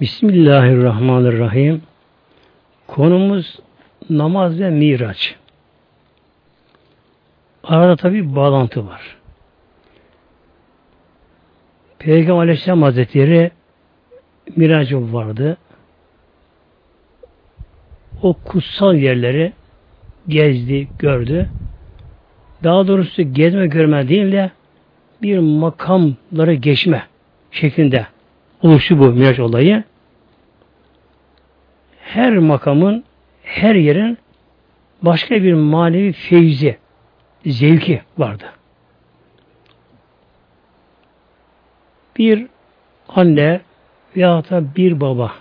Bismillahirrahmanirrahim. Konumuz namaz ve miraç. Arada tabi bağlantı var. Peygamber Aleyhisselam Hazretleri miracı vardı. O kutsal yerleri gezdi, gördü. Daha doğrusu gezme görme değil de bir makamları geçme şeklinde oluştu bu miraç olayı. Her makamın, her yerin başka bir manevi feyzi, zevki vardı. Bir anne veya da bir baba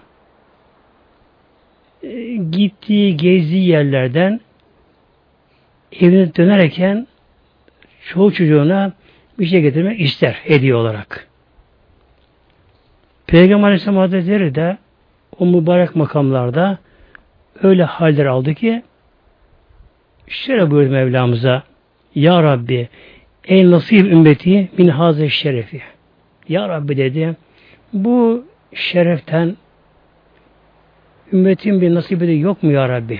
e, gittiği, gezdiği yerlerden evine dönerken çoğu çocuğuna bir şey getirmek ister hediye olarak. Peygamber Aleyhisselam Hazretleri de o mübarek makamlarda öyle haller aldı ki şöyle buyurdu Mevlamıza Ya Rabbi ey nasip ümmeti min haze şerefi Ya Rabbi dedi bu şereften ümmetin bir nasibi de yok mu Ya Rabbi?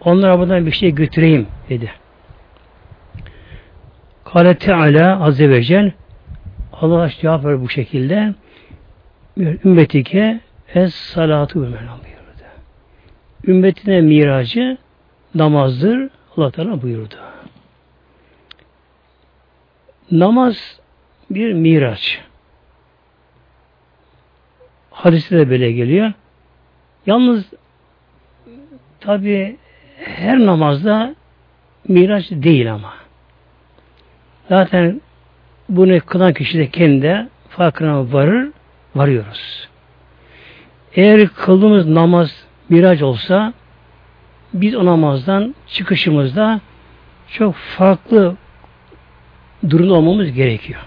Onlara buradan bir şey götüreyim dedi. Kale Teala Azze ve Celle Allah cevap ver bu şekilde ümmetike es salatu buyurdu. Ümmetine miracı namazdır. Allah Teala buyurdu. Namaz bir miraç. Hadiste de böyle geliyor. Yalnız tabi her namazda miraç değil ama. Zaten bunu kılan kişi de kendi farkına varır, varıyoruz. Eğer kıldığımız namaz miraç olsa biz o namazdan çıkışımızda çok farklı durumda olmamız gerekiyor.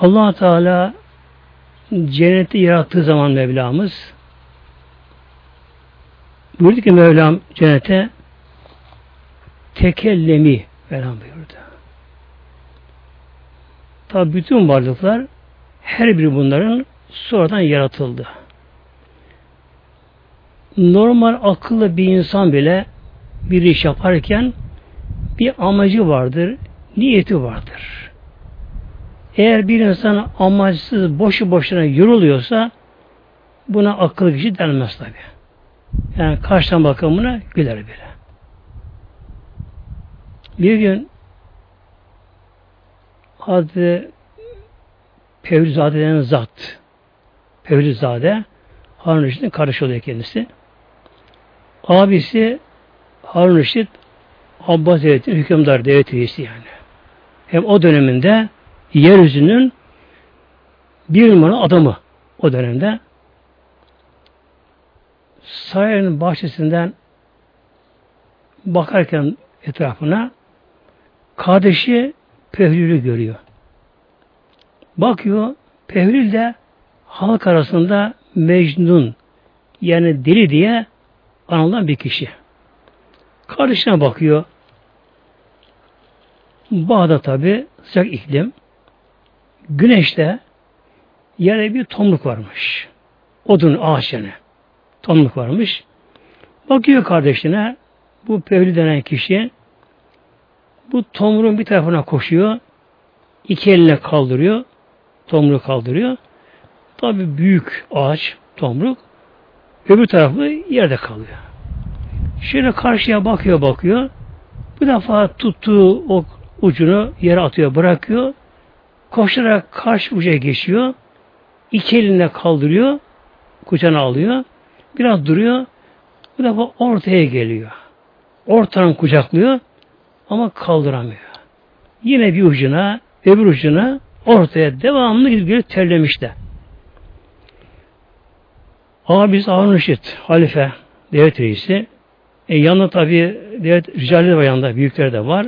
allah Teala cenneti yarattığı zaman Mevlamız buyurdu ki Mevlam cennete tekellemi Mevlam buyurdu. Tabi bütün varlıklar her biri bunların sonradan yaratıldı. Normal akıllı bir insan bile bir iş yaparken bir amacı vardır, niyeti vardır. Eğer bir insan amaçsız boşu boşuna yoruluyorsa buna akıllı kişi denmez tabi. Yani karşıdan bakımına güler bile. Bir gün Hazreti Pevlizade denen zat Pevlizade Harun Reşit'in kardeşi oluyor kendisi. Abisi Harun Reşit Abbas devletinin hükümdar devlet reisi yani. Hem o döneminde yeryüzünün bir numara adamı o dönemde sarayın bahçesinden bakarken etrafına kardeşi Pehül'ü görüyor. Bakıyor, Pehülül de halk arasında Mecnun yani deli diye anılan bir kişi. Kardeşine bakıyor. Bağda tabi sıcak iklim. Güneşte yere bir tomluk varmış. Odun ağaç yani. Tomluk varmış. Bakıyor kardeşine bu Pevli denen kişi bu tomruğun bir tarafına koşuyor. iki eline kaldırıyor. Tomruğu kaldırıyor. Tabi büyük ağaç, tomruk. Öbür tarafı yerde kalıyor. Şöyle karşıya bakıyor bakıyor. Bu defa tuttuğu o ucunu yere atıyor, bırakıyor. Koşarak karşı uca geçiyor. İki eline kaldırıyor. Kucağına alıyor. Biraz duruyor. Bu defa ortaya geliyor. Ortadan kucaklıyor ama kaldıramıyor. Yine bir ucuna, öbür ucuna ortaya devamlı gidip gelip terlemişler. Abis Harun Reşit, halife, devlet reisi. E, yanında tabi devlet ricali var yanında, büyükler de var.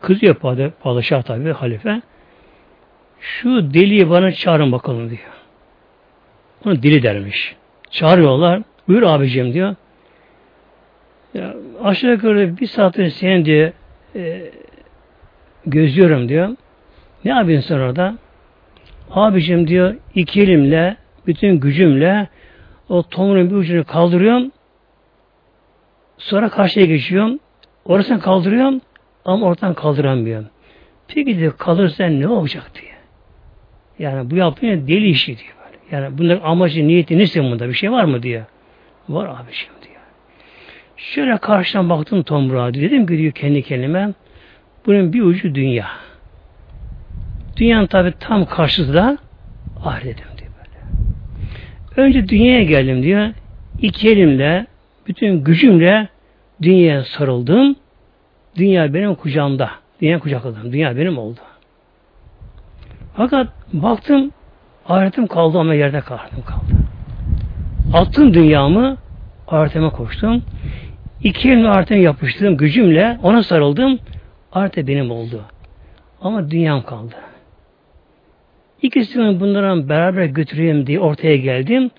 Kızıyor padişah tabi, halife. Şu deliyi bana çağırın bakalım diyor. Onu deli dermiş. Çağırıyorlar. Buyur abicim diyor. Ya, aşağı yukarı bir saattir seni diyor e, gözlüyorum diyor. Ne yapıyorsun sen orada? Abicim diyor iki elimle, bütün gücümle o tomunun bir ucunu kaldırıyorum. Sonra karşıya geçiyorum. Orasını kaldırıyorum ama ortadan kaldıramıyorum. Peki diyor kalırsan ne olacak diye. Yani bu yaptığın deli işi diyor. Böyle. Yani bunların amacı, niyeti neyse bunda bir şey var mı diyor. Var abiciğim. Şöyle karşıdan baktım tomruğa dedim ki diyor kendi kendime bunun bir ucu dünya. Dünyanın tabi tam karşısında ahiretim diyor böyle. Önce dünyaya geldim diyor. İki elimle, bütün gücümle dünyaya sarıldım. Dünya benim kucağımda. Dünya kucakladım. Dünya benim oldu. Fakat baktım ahiretim kaldı ama yerde kaldım kaldı. Attım dünyamı ahiretime koştum. İki elimle ahiretime yapıştırdım gücümle ona sarıldım. Ahirete benim oldu. Ama dünyam kaldı. İkisini bunlara beraber götüreyim diye ortaya geldim.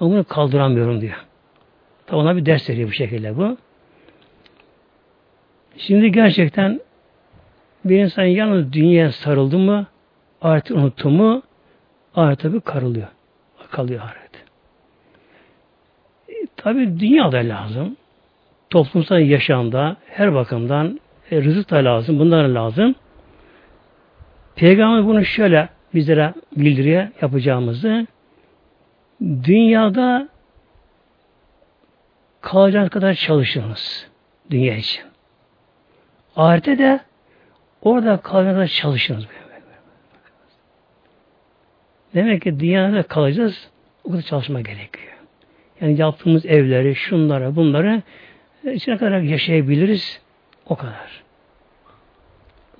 Ama bunu kaldıramıyorum diyor. Tabi ona bir ders veriyor bu şekilde bu. Şimdi gerçekten bir insan yalnız dünyaya sarıldı mı artık unuttu mu ahiret tabi karılıyor. Kalıyor ahiret. E, tabi dünya da lazım. Toplumsal yaşamda her bakımdan e, rızık da lazım. Bunlar lazım. Peygamber bunu şöyle bizlere bildiriyor yapacağımızı. Dünyada kalacağınız kadar çalışınız. Dünya için. Ahirete de orada kalacağınız kadar çalışınız. Demek ki dünyada kalacağız. O kadar çalışma gerekiyor. Yani yaptığımız evleri, şunları, bunları içine kadar yaşayabiliriz. O kadar.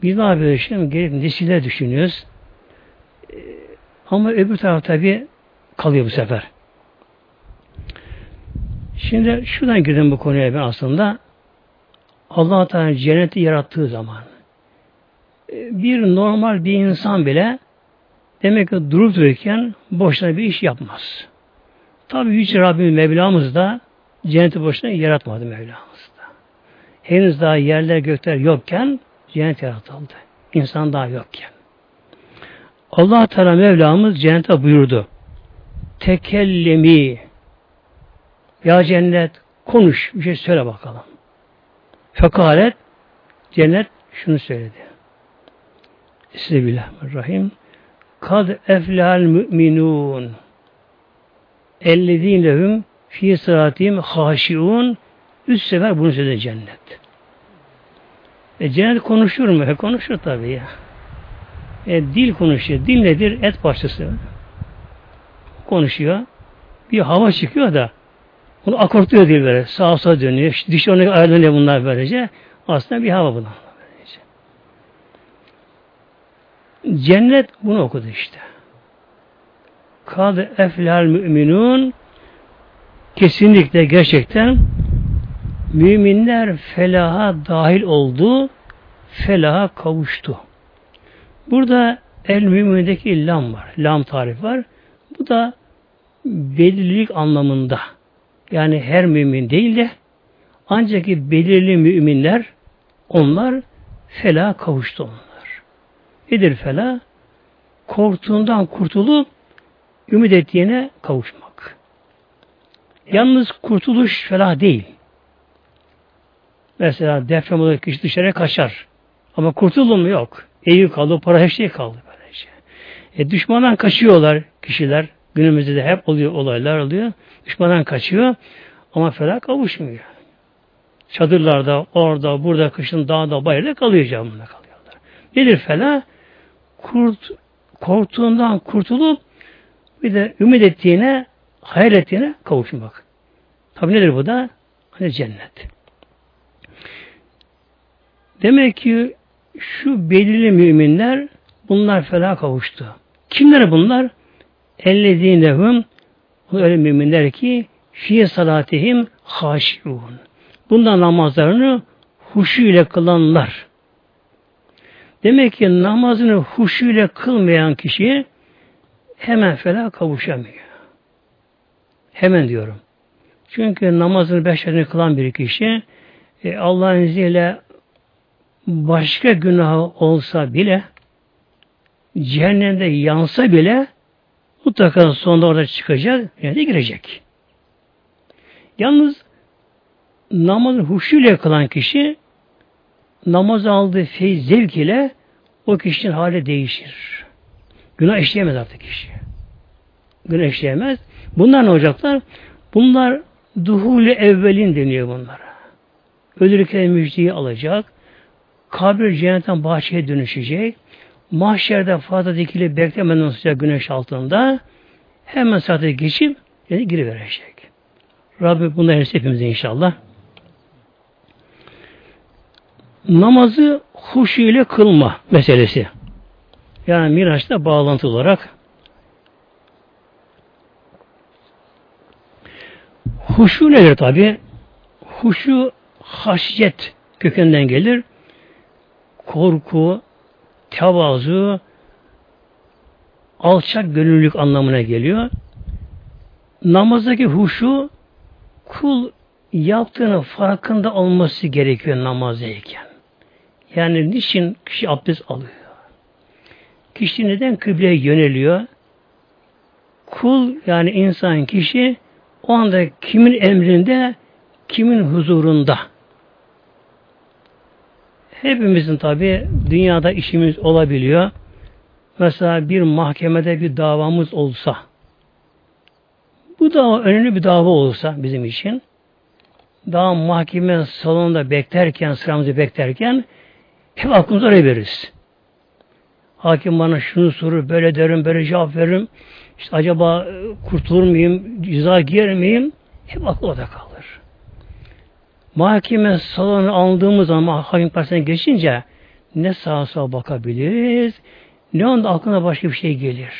Biz ne yapıyoruz şimdi? Gelip nesiller düşünüyoruz. Ee, ama öbür taraf tabi kalıyor bu sefer. Şimdi şuradan girdim bu konuya ben aslında. allah Teala cenneti yarattığı zaman e, bir normal bir insan bile demek ki durup dururken boşuna bir iş yapmaz. Tabi Yüce Rabbim Mevlamız da cenneti boşuna yaratmadı Mevlamız da. Henüz daha yerler gökler yokken cennet yaratıldı. İnsan daha yokken. Allah Teala Mevlamız cennete buyurdu. Tekellemi ya cennet konuş bir şey söyle bakalım. Fekalet cennet şunu söyledi. Bismillahirrahmanirrahim. Kad eflal müminun ellezîn lehum fî sıratîm haşiun üç sefer bunu söyledi cennet. E, cennet konuşur mu? E, konuşur tabii ya. E, dil konuşuyor. Dil nedir? Et parçası. Konuşuyor. Bir hava çıkıyor da onu akortluyor dil böyle. Sağa sola dönüyor. Diş onu ayarlanıyor bunlar böylece. Aslında bir hava bunlar. Böylece. Cennet bunu okudu işte. Kad eflal müminun kesinlikle gerçekten müminler felaha dahil oldu, felaha kavuştu. Burada el mümindeki lam var. Lam tarif var. Bu da belirlilik anlamında. Yani her mümin değil de ancak belirli müminler onlar fela kavuştu onlar. Nedir fela? Korktuğundan kurtulup ümit ettiğine kavuşmak. Yalnız kurtuluş felah değil. Mesela deprem oluyor kişi dışarıya kaçar. Ama kurtulur mu? Yok. Evi kaldı, para her şey kaldı böylece. E, düşmandan kaçıyorlar kişiler. Günümüzde de hep oluyor olaylar oluyor. Düşmandan kaçıyor ama felah kavuşmuyor. Çadırlarda, orada, burada, kışın, dağda, bayırda kalıyor camında kalıyorlar. Nedir felah? Kurt, korktuğundan kurtulup bir de ümit ettiğine, hayal ettiğine kavuşmak. Tabi nedir bu da? Hani cennet. Demek ki şu belirli müminler bunlar felah kavuştu. Kimler bunlar? Ellezinehum öyle müminler ki fiye salatihim haşiun. Bundan namazlarını huşu ile kılanlar. Demek ki namazını huşu ile kılmayan kişi hemen felah kavuşamıyor. Hemen diyorum. Çünkü namazını beş kılan bir kişi e, Allah'ın izniyle başka günah olsa bile cehennemde yansa bile mutlaka sonunda orada çıkacak, de girecek. Yalnız namazı huşuyla kılan kişi namaz aldığı feyiz zevk ile o kişinin hali değişir. Günah işleyemez artık kişi. Günah işleyemez. Bunlar ne olacaklar? Bunlar duhulü evvelin deniyor bunlara. Ölürken müjdeyi alacak. Kabir cennetten bahçeye dönüşecek. Mahşerde fazla dikili beklemeden sıcak güneş altında hemen saate geçip yani giriverecek. Rabbim bunları hepimize inşallah. Namazı huşu ile kılma meselesi. Yani Miraç'ta bağlantı olarak huşu nedir tabi? Huşu haşyet kökeninden gelir. Korku, tevazu, alçak gönüllülük anlamına geliyor. Namazdaki huşu kul yaptığının farkında olması gerekiyor namazdayken. Yani niçin kişi abdest alıyor? Kişi neden kıbleye yöneliyor? Kul yani insan kişi o anda kimin emrinde, kimin huzurunda. Hepimizin tabi dünyada işimiz olabiliyor. Mesela bir mahkemede bir davamız olsa, bu da önemli bir dava olsa bizim için, daha mahkeme salonunda beklerken, sıramızı beklerken hep aklımıza oraya veririz. Hakim bana şunu sorur, böyle derim, böyle cevap veririm. İşte acaba e, kurtulur muyum, ceza giyer miyim? Hep aklı orada kalır. Mahkeme salonu aldığımız zaman hakim karşısına geçince ne sağa sola bakabiliriz, ne anda aklına başka bir şey gelir.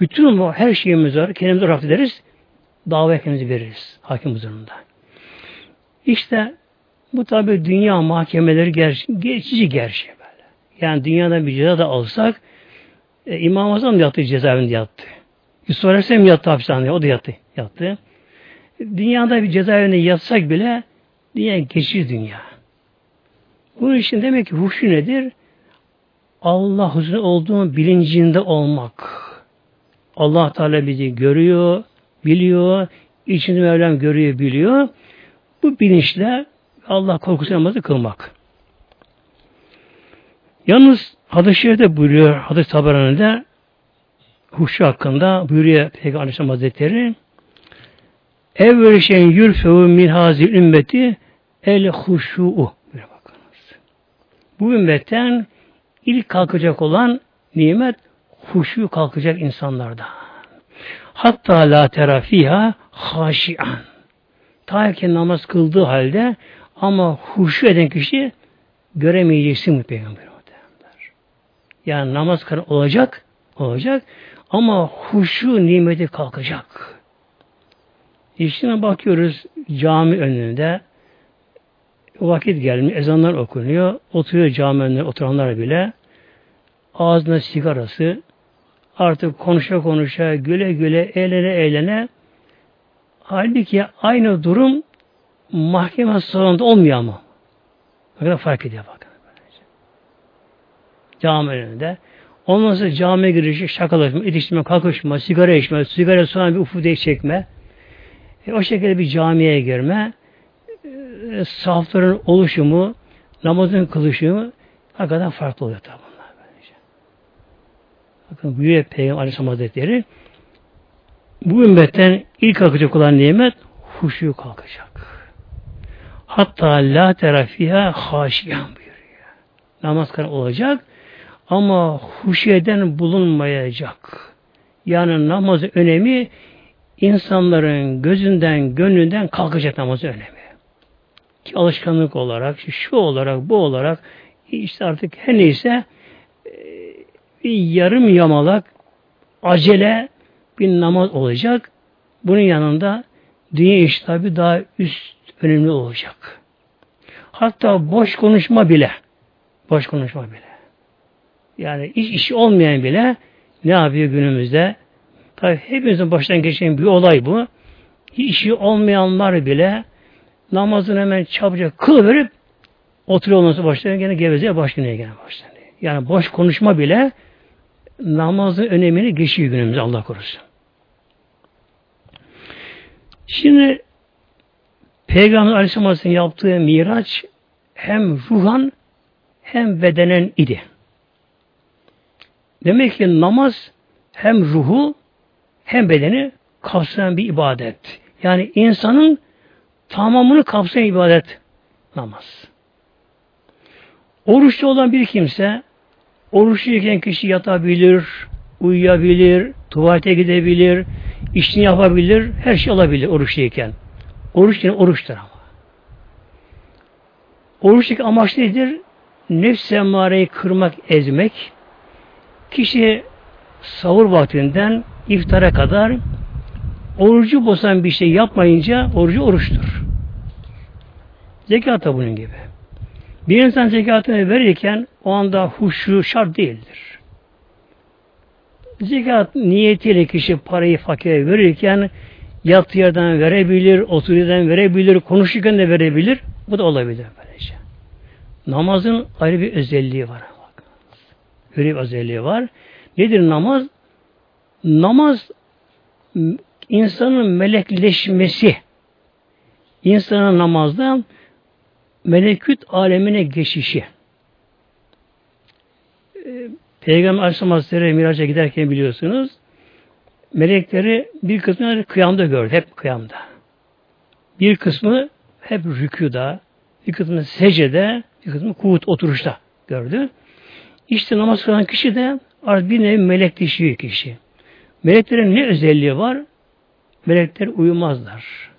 Bütün o her şeyimiz var, kendimizi rahat ederiz, davaya kendimizi veririz hakim huzurunda. İşte bu tabi dünya mahkemeleri ger geçici gerçeği böyle. Yani dünyada bir ceza da alsak e, İmam Azam da yattı cezaevinde yattı. Yusuf Aleyhisselam yattı hapishanede. O da yattı. yattı. Dünyada bir cezaevinde yatsak bile dünya geçici dünya. Bunun için demek ki huşu nedir? Allah huzuru olduğunu bilincinde olmak. Allah Teala bizi görüyor, biliyor, içinde Mevlam görüyor, biliyor. Bu bilinçle Allah korkusu namazı kılmak. Yalnız hadis-i şerifte buyuruyor hadis tabaranında huşu hakkında buyuruyor Peygamber Aleyhisselam Hazretleri evvel şeyin yürfevu min hazil ümmeti el huşu'u bu ümmetten ilk kalkacak olan nimet huşu kalkacak insanlarda. Hatta la terafiha haşian. Ta ki namaz kıldığı halde ama huşu eden kişi göremeyeceksin mi peygamber? Yani namaz kılan olacak, olacak ama huşu nimeti kalkacak. İşine bakıyoruz cami önünde vakit gelmiş, ezanlar okunuyor, oturuyor cami önünde oturanlar bile ağzında sigarası artık konuşa konuşa, güle güle, eğlene eğlene halbuki aynı durum mahkeme salonunda olmuyor ama. Bakın fark ediyor bakın. Cami önünde. Ondan sonra camiye girişi, şakalaşma, itiştirme, kalkışma, sigara içme, sigara sonra bir ufudeyi çekme. E, o şekilde bir camiye girme. E, safların oluşumu, namazın kılışımı hakikaten farklı oluyor tabi bunlar. Böylece. Bakın buyuruyor Peygamber Aleyhisselam Hazretleri bu ümmetten ilk akacak olan nimet huşu kalkacak. Hatta la terafiha haşiyan buyuruyor. Namaz kılan olacak ama huşiyeden bulunmayacak. Yani namazı önemi insanların gözünden, gönlünden kalkacak namazı önemi. Ki alışkanlık olarak, şu olarak, bu olarak işte artık her neyse e, bir yarım yamalak acele bir namaz olacak. Bunun yanında dünya iştabi daha üst önemli olacak. Hatta boş konuşma bile boş konuşma bile. Yani iş işi olmayan bile ne yapıyor günümüzde? Tabi hepimizin baştan geçen bir olay bu. İşi olmayanlar bile namazını hemen çabucak kıl verip oturuyor sonra başlıyor gene gevezeye başlıyor gene başlıyor. Yani boş konuşma bile namazın önemini geçiyor günümüzde Allah korusun. Şimdi Peygamber Aleyhisselam'ın yaptığı miraç hem ruhan hem bedenen idi. Demek ki namaz hem ruhu hem bedeni kapsayan bir ibadet. Yani insanın tamamını kapsayan ibadet namaz. Oruçlu olan bir kimse oruçluyken kişi yatabilir, uyuyabilir, tuvalete gidebilir, işini yapabilir, her şey olabilir oruçluyken. Oruç yine oruçtur ama. Oruçtaki amaç nedir? Nefs emareyi kırmak, ezmek. Kişi savur vaktinden iftara kadar orucu bozan bir şey yapmayınca orucu oruçtur. Zekat da bunun gibi. Bir insan zekatını verirken o anda huşu şart değildir. Zekat niyetiyle kişi parayı fakire verirken yattığı yerden verebilir, oturduğu yerden verebilir, konuşurken de verebilir. Bu da olabilir böylece. Namazın ayrı bir özelliği var. Öyle bir özelliği var. Nedir namaz? Namaz insanın melekleşmesi. İnsanın namazda meleküt alemine geçişi. Ee, Peygamber Aleyhisselam Hazretleri Miraç'a giderken biliyorsunuz melekleri bir kısmını kıyamda gördü. Hep kıyamda. Bir kısmı hep rüküda, bir kısmı secde, bir kısmı kuvut oturuşta gördü. İşte namaz kılan kişi de artık bir nevi melekleşiyor kişi. Meleklerin ne özelliği var? Melekler uyumazlar.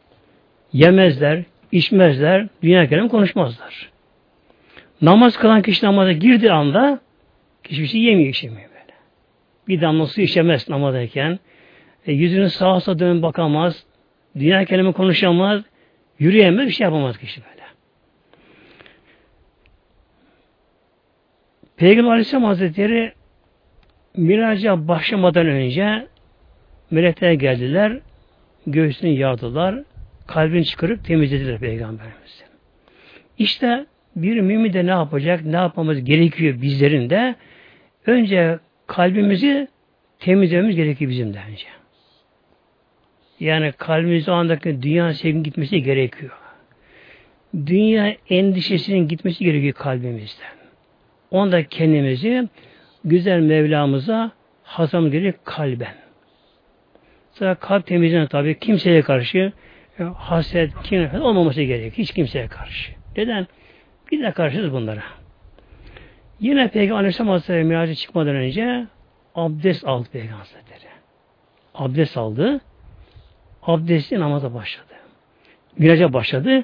Yemezler, içmezler, dünya kelam konuşmazlar. Namaz kılan kişi namaza girdiği anda kişi bir şey yemiyor, içemiyor böyle. Bir damla su içemez namazdayken. E, yüzünü sağa sağa dönüp bakamaz. Dünya kelime konuşamaz. Yürüyemez, bir şey yapamaz kişi böyle. Peygamber Aleyhisselam Hazretleri Miraca başlamadan önce melekler geldiler, göğsünü yardılar, kalbini çıkarıp temizlediler Peygamberimizi. İşte bir mümin de ne yapacak, ne yapmamız gerekiyor bizlerin de önce kalbimizi temizlememiz gerekiyor bizim de önce. Yani kalbimiz o andaki dünya sevginin gitmesi gerekiyor. Dünya endişesinin gitmesi gerekiyor kalbimizden. Onda kendimizi güzel Mevlamıza hazam gerek kalben. Sonra kalp temizliğine tabi kimseye karşı e, haset, kin olmaması gerek. Hiç kimseye karşı. Neden? Bir de karşıyız bunlara. Yine Peygamber Aleyhisselam Hazretleri miracı çıkmadan önce abdest aldı Peygamber Hazretleri. Abdest aldı. Abdesti namaza başladı. Miraca başladı.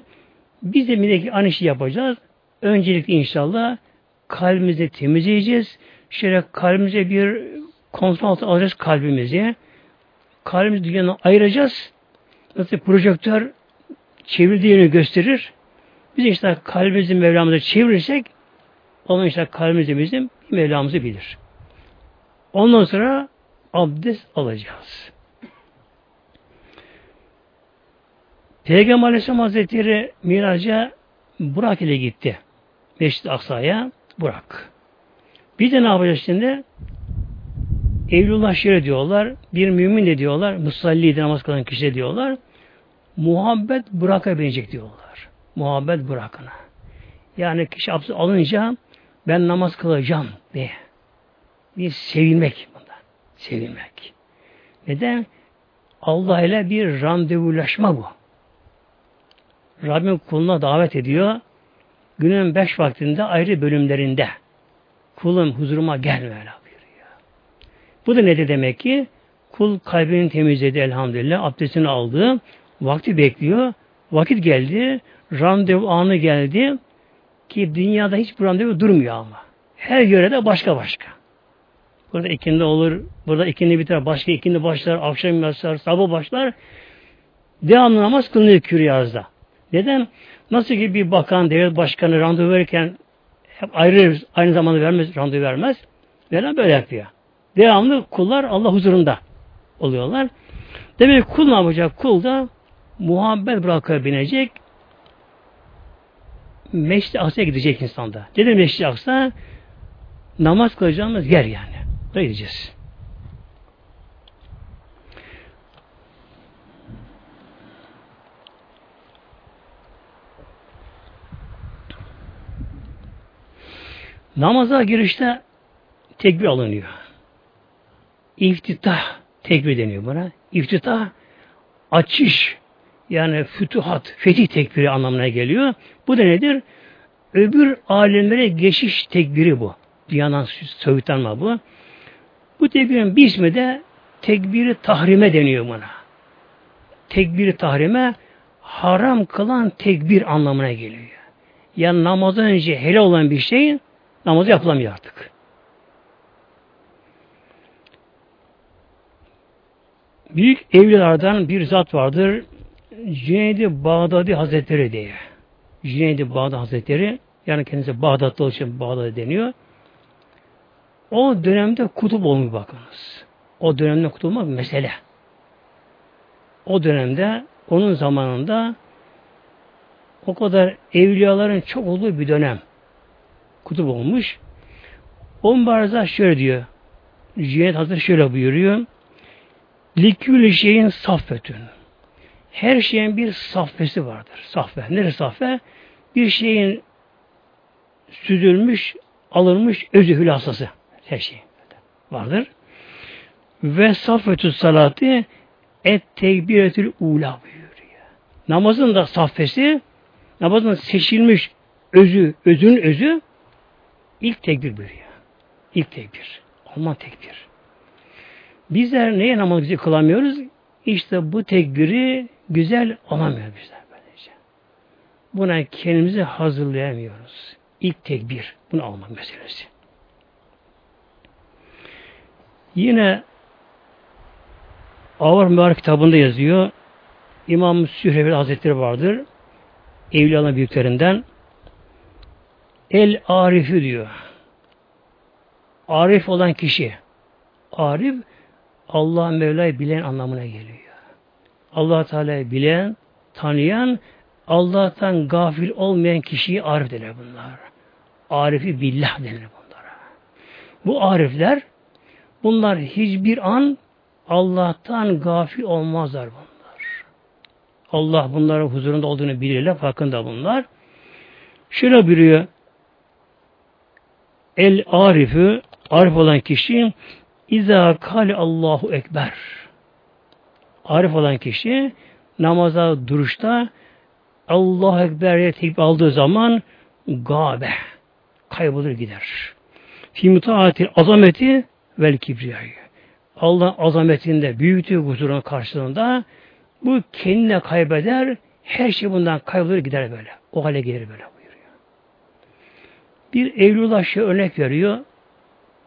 Biz de mineki aynı şeyi yapacağız. Öncelikle inşallah kalbimizi temizleyeceğiz. Şöyle kalbimize bir kontrol altına alacağız kalbimizi. Kalbimizi dünyadan ayıracağız. Nasıl projektör çevirdiğini gösterir. Biz işte kalbimizi Mevlamıza çevirirsek Allah işte kalbimizi bizim Mevlamızı bilir. Ondan sonra abdest alacağız. Peygamber Aleyhisselam Hazretleri Miraç'a Burak ile gitti. Meşrid-i Aksa'ya Burak. Bir de ne yapacağız şimdi? Evlullah şöyle diyorlar, bir mümin de diyorlar, musalli namaz kılan kişi de diyorlar, muhabbet bıraka binecek diyorlar. Muhabbet bırakına. Yani kişi abdest alınca ben namaz kılacağım diye. Bir sevilmek bundan. Sevilmek. Neden? Allah ile bir randevulaşma bu. Rabbim kuluna davet ediyor. Günün beş vaktinde ayrı bölümlerinde kulum huzuruma gel Mevla buyuruyor. Bu da ne demek ki? Kul kalbini temizledi elhamdülillah. Abdestini aldı. Vakti bekliyor. Vakit geldi. Randevu anı geldi. Ki dünyada hiç randevu durmuyor ama. Her yörede başka başka. Burada ikindi olur. Burada ikindi biter. Başka ikindi başlar. Akşam başlar. Sabah başlar. Devamlı namaz kılınıyor Küryaz'da. Neden? Nasıl ki bir bakan, devlet başkanı randevu verirken hep ayrı aynı zamanda vermez, randevu vermez. Mevlam böyle yapıyor. Devamlı kullar Allah huzurunda oluyorlar. Demek ki kul ne yapacak? Kul da muhabbet bırakıp binecek. Meşri Aksa'ya gidecek insanda. Demek Meşri Aksa? Namaz kılacağımız yer yani. da gideceğiz. Namaza girişte tekbir alınıyor. İftitah tekbir deniyor buna. İftitah açış yani fütuhat, fetih tekbiri anlamına geliyor. Bu da nedir? Öbür alemlere geçiş tekbiri bu. Dünyadan soyutlanma bu. Bu tekbirin bir ismi de tekbiri tahrime deniyor buna. Tekbiri tahrime haram kılan tekbir anlamına geliyor. Yani namazdan önce hele olan bir şeyin namazı yapılamıyor artık. Büyük evlilerden bir zat vardır. Cüneyd-i Bağdadi Hazretleri diye. Cüneyd-i Bağdadi Hazretleri yani kendisi Bağdat'ta olduğu için Bağdadi deniyor. O dönemde kutup olmuş bakınız. O dönemde kutup olmak mesele. O dönemde onun zamanında o kadar evliyaların çok olduğu bir dönem kutup olmuş. O mübareza şöyle diyor. Cüneyd Hazretleri şöyle buyuruyor. Likülü şeyin saffetün. Her şeyin bir safvesi vardır. Safve. Neresi safve? Bir şeyin süzülmüş, alınmış özü hülasası. Her şey vardır. Ve saffetü salatı et tekbiretül ula buyuruyor. Namazın da saffesi, namazın seçilmiş özü, özün özü ilk tekbir buyuruyor. İlk tekbir. Olma tekbir. Bizler neye namaz güzel kılamıyoruz? İşte bu tekbiri güzel alamıyor bizler böylece. Buna kendimizi hazırlayamıyoruz. İlk tekbir. Bunu almak meselesi. Yine Avar Mübarek kitabında yazıyor. İmam Sührevi Hazretleri vardır. Evliyaların büyüklerinden. El Arifi diyor. Arif olan kişi. Arif Allah Mevla'yı bilen anlamına geliyor. Allah Teala'yı bilen, tanıyan, Allah'tan gafil olmayan kişiyi arif denir bunlar. Arifi billah denir bunlara. Bu arifler bunlar hiçbir an Allah'tan gafil olmazlar bunlar. Allah bunların huzurunda olduğunu bilirler, farkında bunlar. Şöyle buyuruyor. El arifi, arif olan kişi İza kale Allahu Ekber. Arif olan kişi namaza duruşta Allahu Ekber'e tekbir aldığı zaman gabe kaybolur gider. Fi mutaatil azameti vel kibriyayı. Allah azametinde, büyüklüğü huzurunun karşılığında bu kendine kaybeder, her şey bundan kaybolur gider böyle. O hale gelir böyle. Bir Evlullah şey örnek veriyor.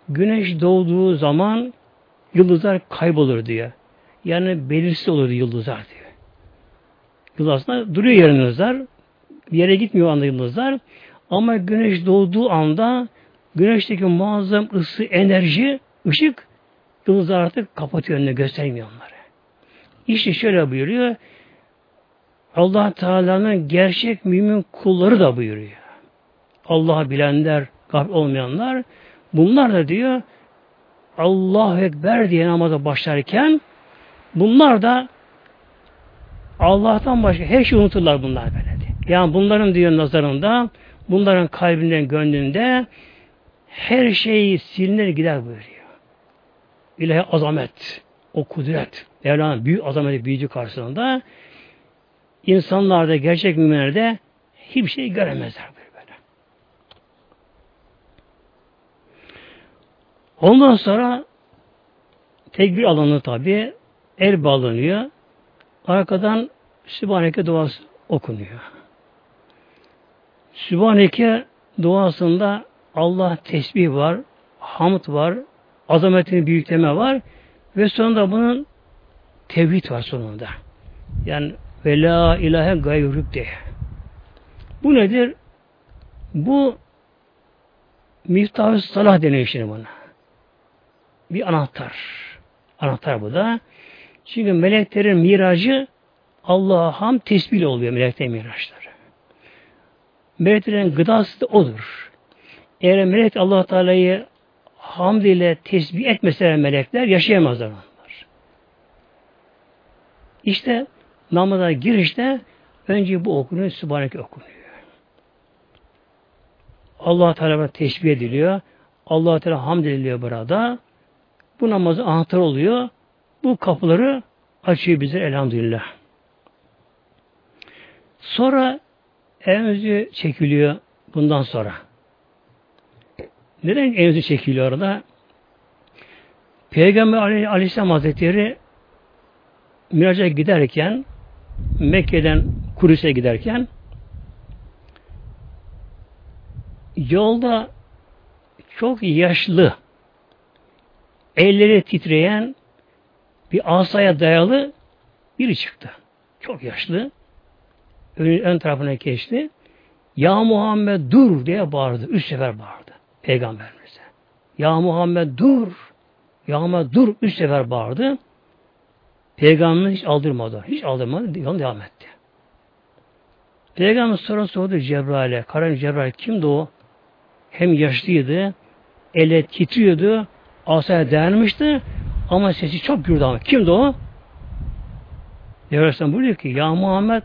Güneş doğduğu zaman yıldızlar kaybolur diyor. Yani belirsiz olur yıldızlar diyor. Yıldızlar duruyor yıldızlar. Bir yere gitmiyor anda yıldızlar. Ama güneş doğduğu anda güneşteki muazzam ısı, enerji, ışık yıldızlar artık kapatıyor önüne göstermiyor onları. İşte şöyle buyuruyor. Allah Teala'nın gerçek mümin kulları da buyuruyor. Allah'ı bilenler, gafil olmayanlar Bunlar da diyor Allah Ekber diye namaza başlarken bunlar da Allah'tan başka her şeyi unuturlar bunlar böyle. Yani bunların diyor nazarında bunların kalbinden, gönlünde her şey silinir gider buyuruyor. İlahi azamet, o kudret, Mevla'nın büyük azameti büyücü karşısında insanlarda, gerçek müminlerde hiçbir şey göremezler. Ondan sonra tekbir alanı tabi el bağlanıyor. Arkadan Sübhaneke duası okunuyor. Sübhaneke duasında Allah tesbih var, hamd var, azametini büyükleme var ve sonunda bunun tevhid var sonunda. Yani ve la ilahe gayruk diye. Bu nedir? Bu miftah salah deniyor şimdi buna bir anahtar. Anahtar bu da. Çünkü meleklerin miracı Allah'a ham tesbih oluyor meleklerin miraçları. Meleklerin gıdası da odur. Eğer melek Allah Teala'yı hamd ile tesbih etmeseler melekler yaşayamazlar onlar. İşte namaza girişte önce bu okunuyor, Sübhaneke okunuyor. Allah Teala teşbih ediliyor. Allah Teala hamd ediliyor burada. Bu namazı anahtar oluyor. Bu kapıları açıyor bize elhamdülillah. Sonra evimizi çekiliyor bundan sonra. Neden evimizi çekiliyor orada? Peygamber Aleyhisselam Hazretleri Miraç'a giderken Mekke'den Kudüs'e giderken yolda çok yaşlı elleri titreyen bir asaya dayalı biri çıktı. Çok yaşlı. Ön, ön tarafına geçti. Ya Muhammed dur diye bağırdı. Üç sefer bağırdı. Peygamberimize. Ya Muhammed dur. Ya Muhammed dur. Üç sefer bağırdı. Peygamberimiz hiç aldırmadı. Hiç aldırmadı. Yolun devam etti. Peygamber sonra sordu Cebrail'e. Karan Cebrail kimdi o? Hem yaşlıydı, ele titriyordu, asaya dayanmıştı ama sesi çok gürdü ama. Kimdi o? Peygamber buyuruyor ki ya Muhammed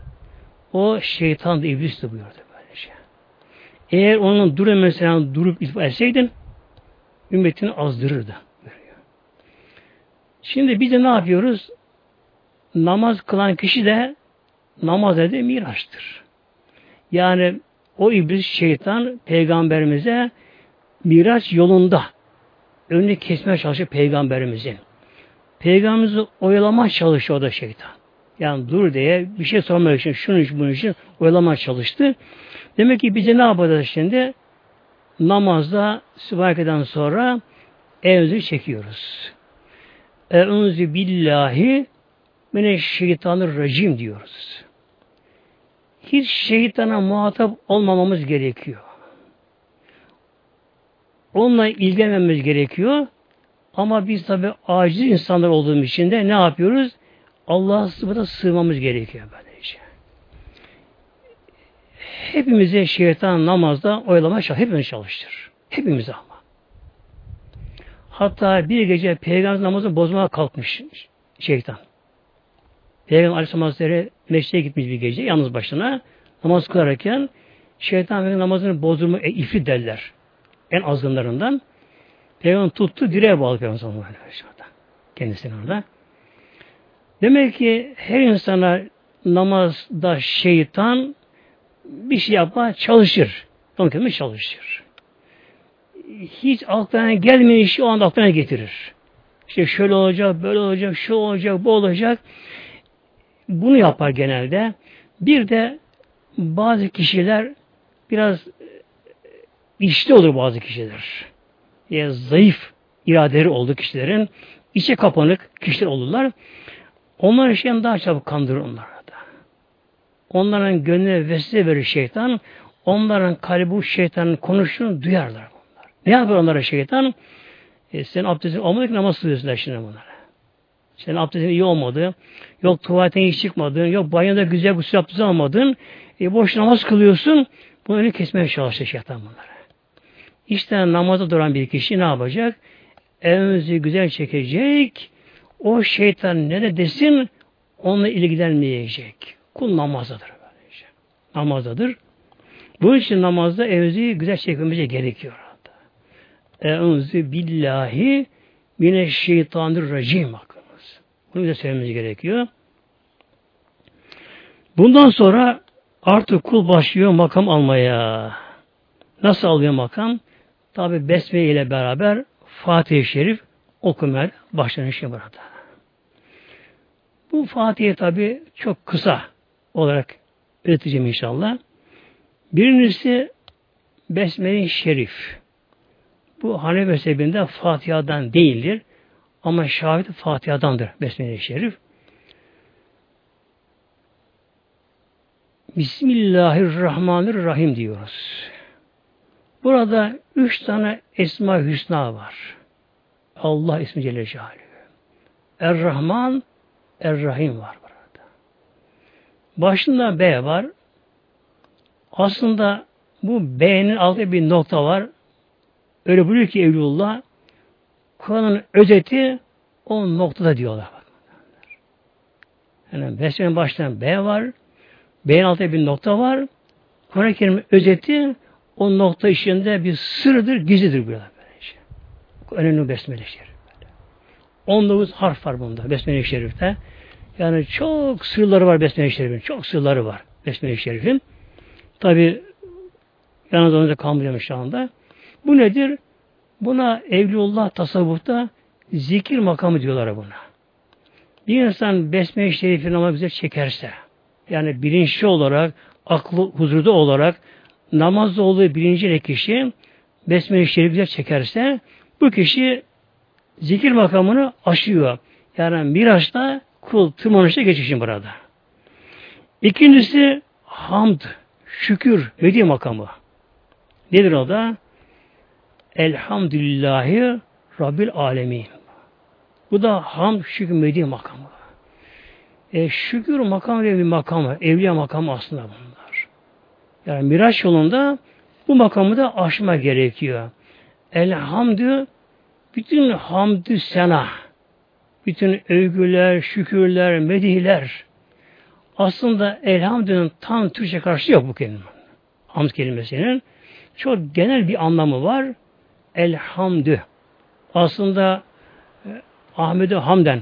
o şeytan da iblisti buyurdu böylece. Şey. Eğer onun durum mesela durup itfa etseydin ümmetini azdırırdı. Buyuruyor. Şimdi biz de ne yapıyoruz? Namaz kılan kişi de namaz dedi miraçtır. Yani o iblis şeytan peygamberimize miraç yolunda önünü kesmeye çalışıyor peygamberimizin. Peygamberimizi oyalama çalışıyor o da şeytan. Yani dur diye bir şey sormak için, şunun için, bunun için oyalama çalıştı. Demek ki bize ne yapacağız şimdi? Namazda Sübhaneke'den sonra evzi çekiyoruz. Eûzü billahi mineşşeytanirracim diyoruz. Hiç şeytana muhatap olmamamız gerekiyor. Onunla ilgilenmemiz gerekiyor. Ama biz tabi aciz insanlar olduğumuz için de ne yapıyoruz? Allah'a sıfata sığmamız gerekiyor böylece. Hepimize şeytan namazda oylama hepimiz çalıştır. Hepimize ama. Hatta bir gece peygamber namazını bozmaya kalkmış şeytan. Peygamber Aleyhisselam Hazretleri meşreye gitmiş bir gece yalnız başına namaz kılarken şeytan namazını bozdurma e, ifrit derler. En azgınlarından. Peygamber tuttu direğe bağlı Peygamber Kendisini orada. Demek ki her insana namazda şeytan bir şey yapma çalışır. Onun kendine çalışır. Hiç aklına gelmeyen işi o anda aklına getirir. İşte şöyle olacak, böyle olacak, şu olacak, bu olacak. Bunu yapar genelde. Bir de bazı kişiler biraz işli olur bazı kişiler. Yani zayıf iradeleri oldu kişilerin. içe kapanık kişiler olurlar. Onlar şeyden daha çabuk kandırır onlara da. Onların gönlüne vesile verir şeytan. Onların kalbi şeytanın konuştuğunu duyarlar bunlar. Ne yapar onlara şeytan? E, sen abdestin olmadı ki namaz kılıyorsun şimdi bunlara. Senin abdestin iyi olmadı. Yok tuvaletten hiç çıkmadın. Yok banyoda güzel gusül abdest almadın. E, boş namaz kılıyorsun. Bunu kesmeye çalışıyor şeytan bunlara. İşte namazda duran bir kişi ne yapacak? Evimizi güzel çekecek. O şeytan ne de desin onunla ilgilenmeyecek. Kul namazdadır. Böylece. Namazdadır. Bunun için namazda evimizi güzel çekmemize gerekiyor. Eûzü billahi mineşşeytanirracim bakınız. Bunu da söylememiz gerekiyor. Bundan sonra artık kul başlıyor makam almaya. Nasıl alıyor makam? Tabi Besmele ile beraber Fatih-i Şerif okumaya başlanışı burada. Bu Fatih'e tabi çok kısa olarak öğreteceğim inşallah. Birincisi Besmele-i Şerif. Bu Hanefi mezhebinde Fatiha'dan değildir. Ama Şafii Fatiha'dandır Besmele-i Şerif. Bismillahirrahmanirrahim diyoruz. Burada üç tane Esma Hüsna var. Allah ismi Celle Celaluhu. Er-Rahman, Er-Rahim var burada. Başında B var. Aslında bu B'nin altında bir nokta var. Öyle buyuruyor ki Evlullah Kur'an'ın özeti o noktada diyorlar. Yani Besmele'nin başlayan B var. B'nin altında bir nokta var. Kur'an-ı Kerim'in özeti o nokta içinde bir sırdır, gizlidir burada. Böylece. Önemli Besmele Şerif. 19 harf var bunda Besmele Şerif'te. Yani çok sırları var Besmele Şerif'in. Çok sırları var Besmele Şerif'in. Tabi yalnız önce kalmayacağım şu anda. Bu nedir? Buna Evliullah tasavvufta zikir makamı diyorlar buna. Bir insan Besmele Şerif'in ama bize çekerse, yani bilinçli olarak, aklı huzurda olarak, namazda olduğu bilinciyle kişi Besmele-i Şerif'e çekerse, bu kişi zikir makamını aşıyor. Yani Miraç'ta kul tırmanışta geçişin burada. İkincisi hamd, şükür, vedi makamı. Nedir o da? Elhamdülillahi Rabbil Alemin. Bu da ham, şükür, vedi makamı. E, şükür makamı bir makamı, evliya makamı aslında bunlar. Yani Miraç yolunda bu makamı da aşma gerekiyor. Elhamdü bütün hamdü sena, bütün övgüler, şükürler, medihler aslında elhamdülün tam Türkçe karşı yok bu kelime. Hamd kelimesinin çok genel bir anlamı var. Elhamdü. Aslında e, Ahmet'e Hamden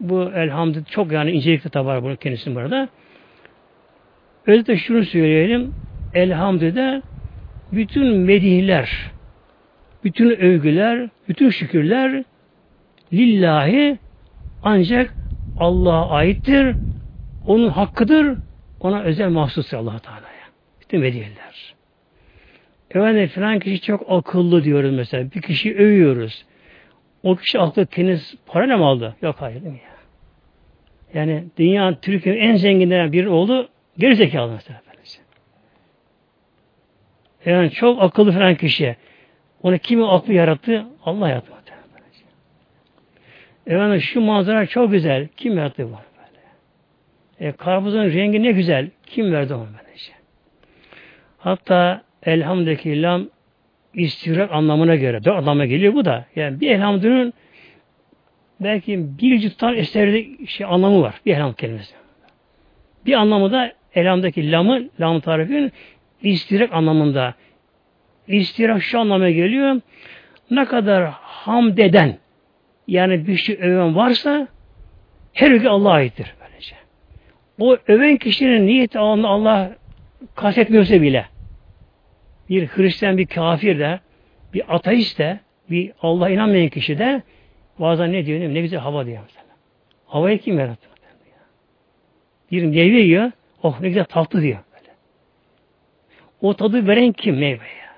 bu elhamdü çok yani incelikli tabi var bunun kendisinin burada. Özellikle şunu söyleyelim. Elhamdüde bütün medihler, bütün övgüler, bütün şükürler lillahi ancak Allah'a aittir. Onun hakkıdır. Ona özel mahsus allah Teala'ya. Bütün medihler. Efendim filan kişi çok akıllı diyoruz mesela. Bir kişi övüyoruz. O kişi aklı kendisi para mı aldı? Yok hayır değil mi ya? Yani dünya Türkiye'nin en zenginlerinden biri oldu. Gerizekalı mesela. Yani çok akıllı falan kişi. Onu kimi aklı yarattı? Allah yarattı. Efendim şu manzara çok güzel. Kim yarattı bu? Böyle. E, karpuzun rengi ne güzel. Kim verdi onu böylece? Hatta elhamdülillah lam istirak anlamına göre. Dört anlamına geliyor bu da. Yani bir elhamdülün belki bir cüttan eserde şey anlamı var. Bir elham kelimesi. Bir anlamı da elhamdaki lamı, lam tarifinin istirak anlamında. İstirak şu anlama geliyor. Ne kadar hamd eden yani bir şey öven varsa her ülke Allah'a aittir. Böylece. O öven kişinin niyeti Allah, Allah kastetmiyorsa bile bir Hristiyan, bir kafir de, bir ateist de, bir Allah inanmayan kişi de bazen ne diyor? Ne güzel hava diyor mesela. Havayı kim yarattı? Bir meyve yiyor. Oh ne güzel tatlı diyor. Böyle. O tadı veren kim meyveye?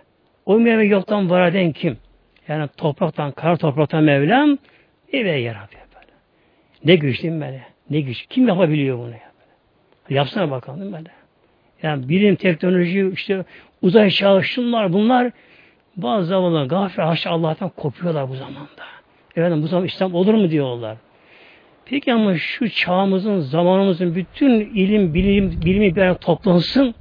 O meyve yoktan var eden kim? Yani topraktan, kar topraktan Mevlam meyve yaratıyor böyle. Ne güç değil mi böyle? Ne güç. Kim yapabiliyor bunu ya? Böyle? Yapsana bakalım değil mi böyle? Yani bilim, teknoloji, işte uzay çağı, şunlar bunlar bazı zamanlar gafir haşa Allah'tan kopuyorlar bu zamanda. Efendim bu zaman İslam olur mu diyorlar. Peki ama şu çağımızın, zamanımızın bütün ilim, bilim, bilimi bir araya toplansın.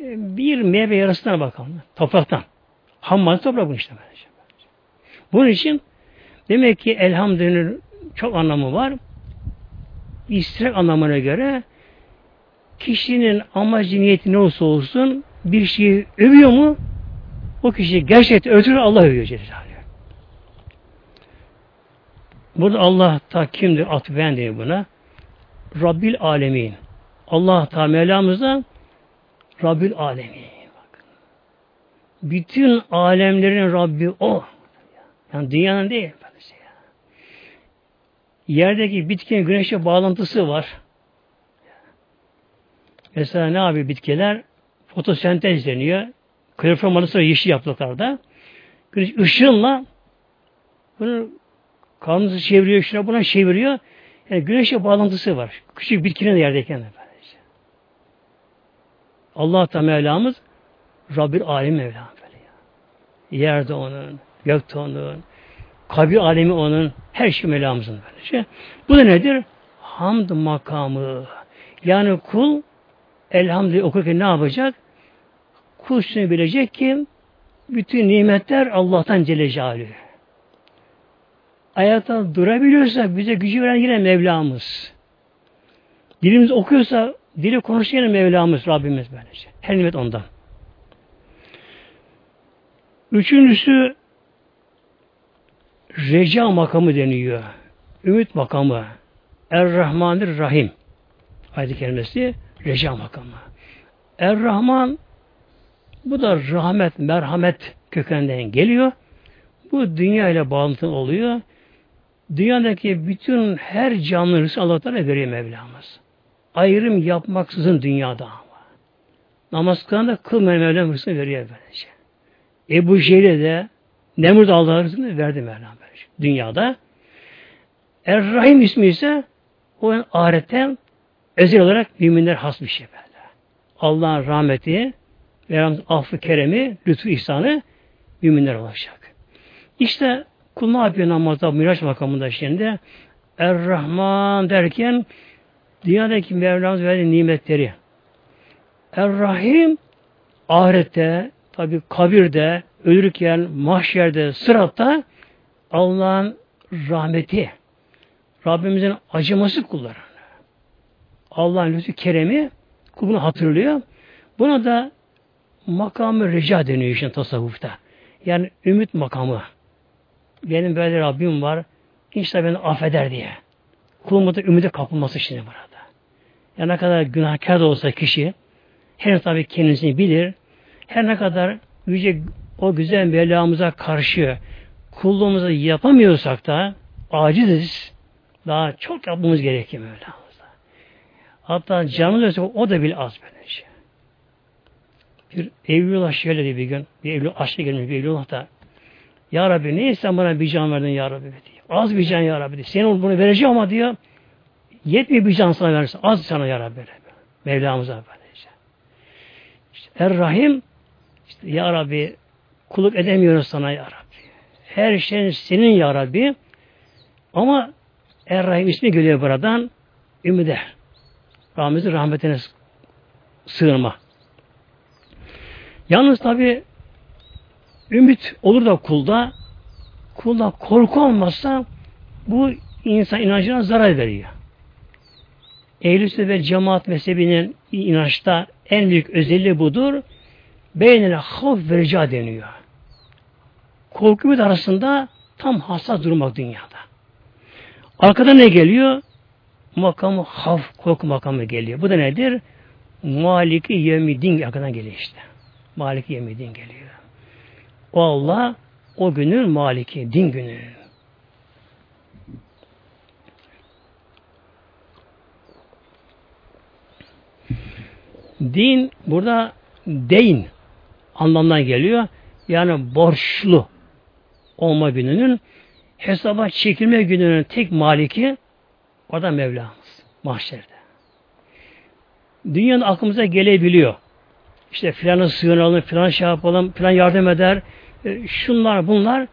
E, bir meyve yarısına bakalım. Topraktan. Ham madde toprak bu işte. Bunun için demek ki elhamdülillah çok anlamı var. İstirak anlamına göre kişinin amacı niyeti ne olursa olsun bir şeyi övüyor mu o kişi gerçekten ötürü Allah övüyor Celle Burada Allah ta kimdir? Atfen diyor buna. Rabbil alemin. Allah ta Mevlamızda Rabbil alemin. Bakın. Bütün alemlerin Rabbi o. Yani dünyanın değil. Yerdeki bitkinin güneşe bağlantısı var. Mesela ne yapıyor bitkiler? Fotosentez deniyor. Kloroform adı yeşil yapraklarda. Güneş ışığınla bunu Kanımızı çeviriyor, şuna buna çeviriyor. Yani güneşe bağlantısı var. Küçük bitkinin yerdeyken de. Allah da Mevlamız Rabbir Alim Mevlam böyle ya. Yerde onun, gökte onun, kabir alemi onun, her şey Mevlamızın böylece. Bu da nedir? Hamd makamı. Yani kul elhamdülillah okurken ne yapacak? Kul şunu bilecek ki bütün nimetler Allah'tan Celle Celaluhu. Ayakta durabiliyorsa bize gücü veren yine Mevlamız. Dilimiz okuyorsa dili konuşan yine Mevlamız, Rabbimiz böylece. Her nimet ondan. Üçüncüsü reca makamı deniyor. Ümit makamı. Er-Rahmanir Rahim. Ayet-i kerimesi reca makamı. Er-Rahman bu da rahmet, merhamet kökeninden geliyor. Bu dünya ile bağlantılı oluyor. Dünyadaki bütün her canlı rızkı Allah veriyor Mevlamız. Ayrım yapmaksızın dünyada ama. Namaz kılan da kılmayan Mevlam rızkını veriyor böylece. Ebu Cehil'e de Nemrut Allah'ın rızkını verdi Mevlam böylece. Dünyada. Er-Rahim ismi ise o ahirette özel olarak müminler has bir şey böyle. Allah'ın rahmeti, Mevlam'ın affı, keremi, lütfu, ihsanı müminler olacak. İşte kul ne yapıyor namazda, miraç makamında şimdi? Er-Rahman derken dünyadaki Mevlamız verdiği nimetleri. Er-Rahim ahirette, tabi kabirde, ölürken, mahşerde, sıratta Allah'ın rahmeti, Rabbimizin acıması kulları. Allah'ın lütfu keremi kulunu hatırlıyor. Buna da makamı rica deniyor işin tasavvufta. Yani ümit makamı. Benim böyle Rabbim var. İnşallah beni affeder diye. Kulumun da ümide kapılması şimdi burada. Ya ne kadar günahkar da olsa kişi her tabi kendisini bilir. Her ne kadar yüce o güzel Mevlamıza karşı kulluğumuzu yapamıyorsak da aciziz. Daha çok yapmamız gerekiyor Mevlamıza. Hatta canımız ölse o da bile az böyle şey. Bir Evliullah şöyle diye bir gün, bir Evliullah aşağı gelmiş bir Evliullah da Ya Rabbi ne sen bana bir can verdin Ya Rabbi diyor. Az bir can Ya Rabbi diyor. Senin bunu vereceğim ama diyor yetmiyor bir can sana verirsin. Az sana Ya Rabbi. Mevlamıza böylece. İşte Er-Rahim işte Ya Rabbi kuluk edemiyoruz sana Ya Rabbi. Her şey senin Ya Rabbi. Ama Er-Rahim ismi geliyor buradan. Ümide. Rahmetin rahmetine sığınma. Yalnız tabi ümit olur da kulda kulda korku olmazsa bu insan inancına zarar veriyor. Ehl-i ve cemaat mezhebinin inançta en büyük özelliği budur. Beynine havf ve rica deniyor. Korku ümit arasında tam hassas durmak dünyada. Arkada ne geliyor? Makamı haf, korku makamı geliyor. Bu da nedir? Maliki yevmidin arkadan geliyor işte. Maliki yevmidin geliyor. O Allah o günün maliki, din günü. Din burada deyin anlamdan geliyor. Yani borçlu olma gününün hesaba çekilme gününün tek maliki orada Mevlamız mahşerde. Dünyanın aklımıza gelebiliyor. İşte filanı sığınalım, filan şey yapalım, filan yardım eder. E, şunlar bunlar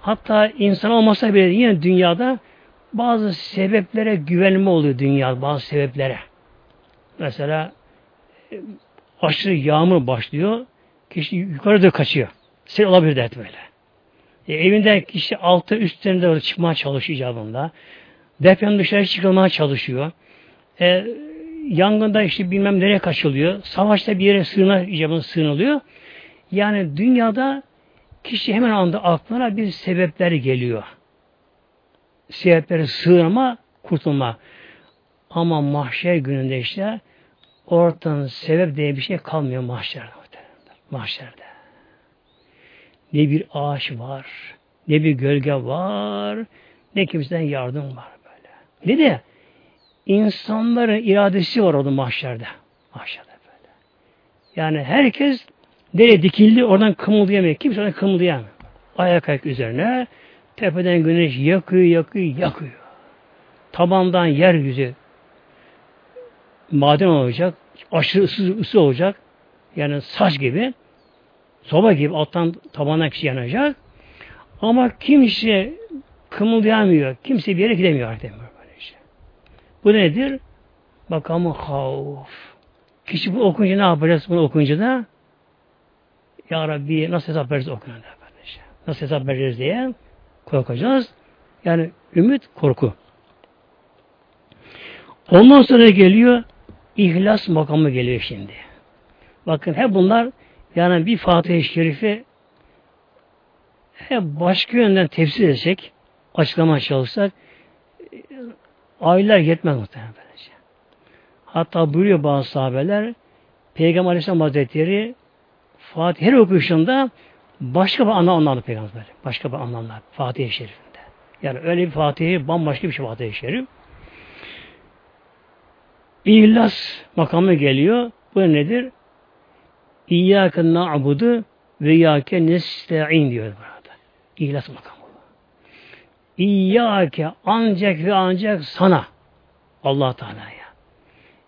hatta insan olmasa bile yine dünyada bazı sebeplere güvenme oluyor dünya bazı sebeplere. Mesela e, aşırı yağmur başlıyor. Kişi yukarıda kaçıyor. Sel olabilir dert böyle. E, evinde kişi altı üstlerinde orada çıkmaya çalışıyor icabında. Deprem dışarı çıkılmaya çalışıyor. E, yangında işte bilmem nereye kaçılıyor. Savaşta bir yere sığına icabında sığınılıyor. Yani dünyada kişi hemen anda aklına bir sebepleri geliyor. Sebepleri sığınma, kurtulma. Ama mahşer gününde işte ortadan sebep diye bir şey kalmıyor mahşerde. Mahşerde. Ne bir ağaç var, ne bir gölge var, ne kimseden yardım var böyle. Ne de insanların iradesi var orada mahşerde. Mahşerde böyle. Yani herkes nereye dikildi oradan kımıldayamıyor. Kimse oradan kımıldayamıyor. Ayak ayak üzerine tepeden güneş yakıyor, yakıyor, yakıyor. Tabandan yeryüzü maden olacak, aşırı ısı, ısı olacak. Yani saç gibi, soba gibi alttan tabandan kişi yanacak. Ama kimse kımıldayamıyor. Kimse bir yere gidemiyor artık. Bu nedir? Makamı havf. Kişi bu okunca ne yapacağız bunu okunca da? Ya Rabbi nasıl hesap veririz okunca Nasıl hesap veririz diye korkacağız. Yani ümit, korku. Ondan sonra geliyor ihlas makamı geliyor şimdi. Bakın hep bunlar yani bir Fatih-i Şerif'i hep başka yönden tefsir etsek, açıklama çalışsak aylar yetmez muhtemelen. Hatta buyuruyor bazı sahabeler Peygamber Aleyhisselam Hazretleri Fatih her okuyuşunda başka bir anlam anladı Peygamber. Başka bir anlamlar Fatih-i Şerif'inde. Yani öyle bir Fatih, bambaşka bir şey Fatih-i Şerif. İhlas makamı geliyor. Bu nedir? İyyâke na'budu ve yâke nesta'in diyor burada. İhlas makamı. İyyâke ancak ve ancak sana allah Teala'ya.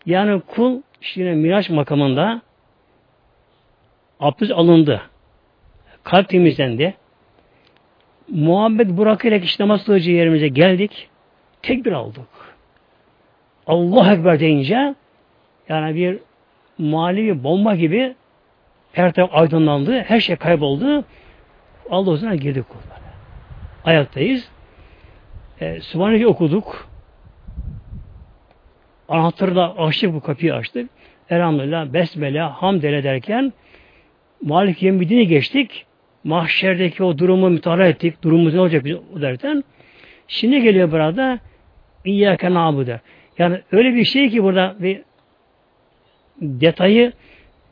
Yani kul işte Miraç makamında abdest alındı. Kalp temizlendi. Muhabbet bırakarak işte namaz kılacağı yerimize geldik. Tekbir aldık. Allah Ekber deyince yani bir manevi bomba gibi her taraf aydınlandı. Her şey kayboldu. Allah huzuruna girdik kullara. Ayaktayız. E, Sübhaneke'yi okuduk. Anahtarla açtık bu kapıyı açtık. Elhamdülillah Besmele, Hamdele derken Malik Yemidin'i geçtik. Mahşerdeki o durumu mütalaa ettik. Durumumuz ne olacak biz derken. Şimdi geliyor burada İyyâke nâbude. Yani öyle bir şey ki burada bir detayı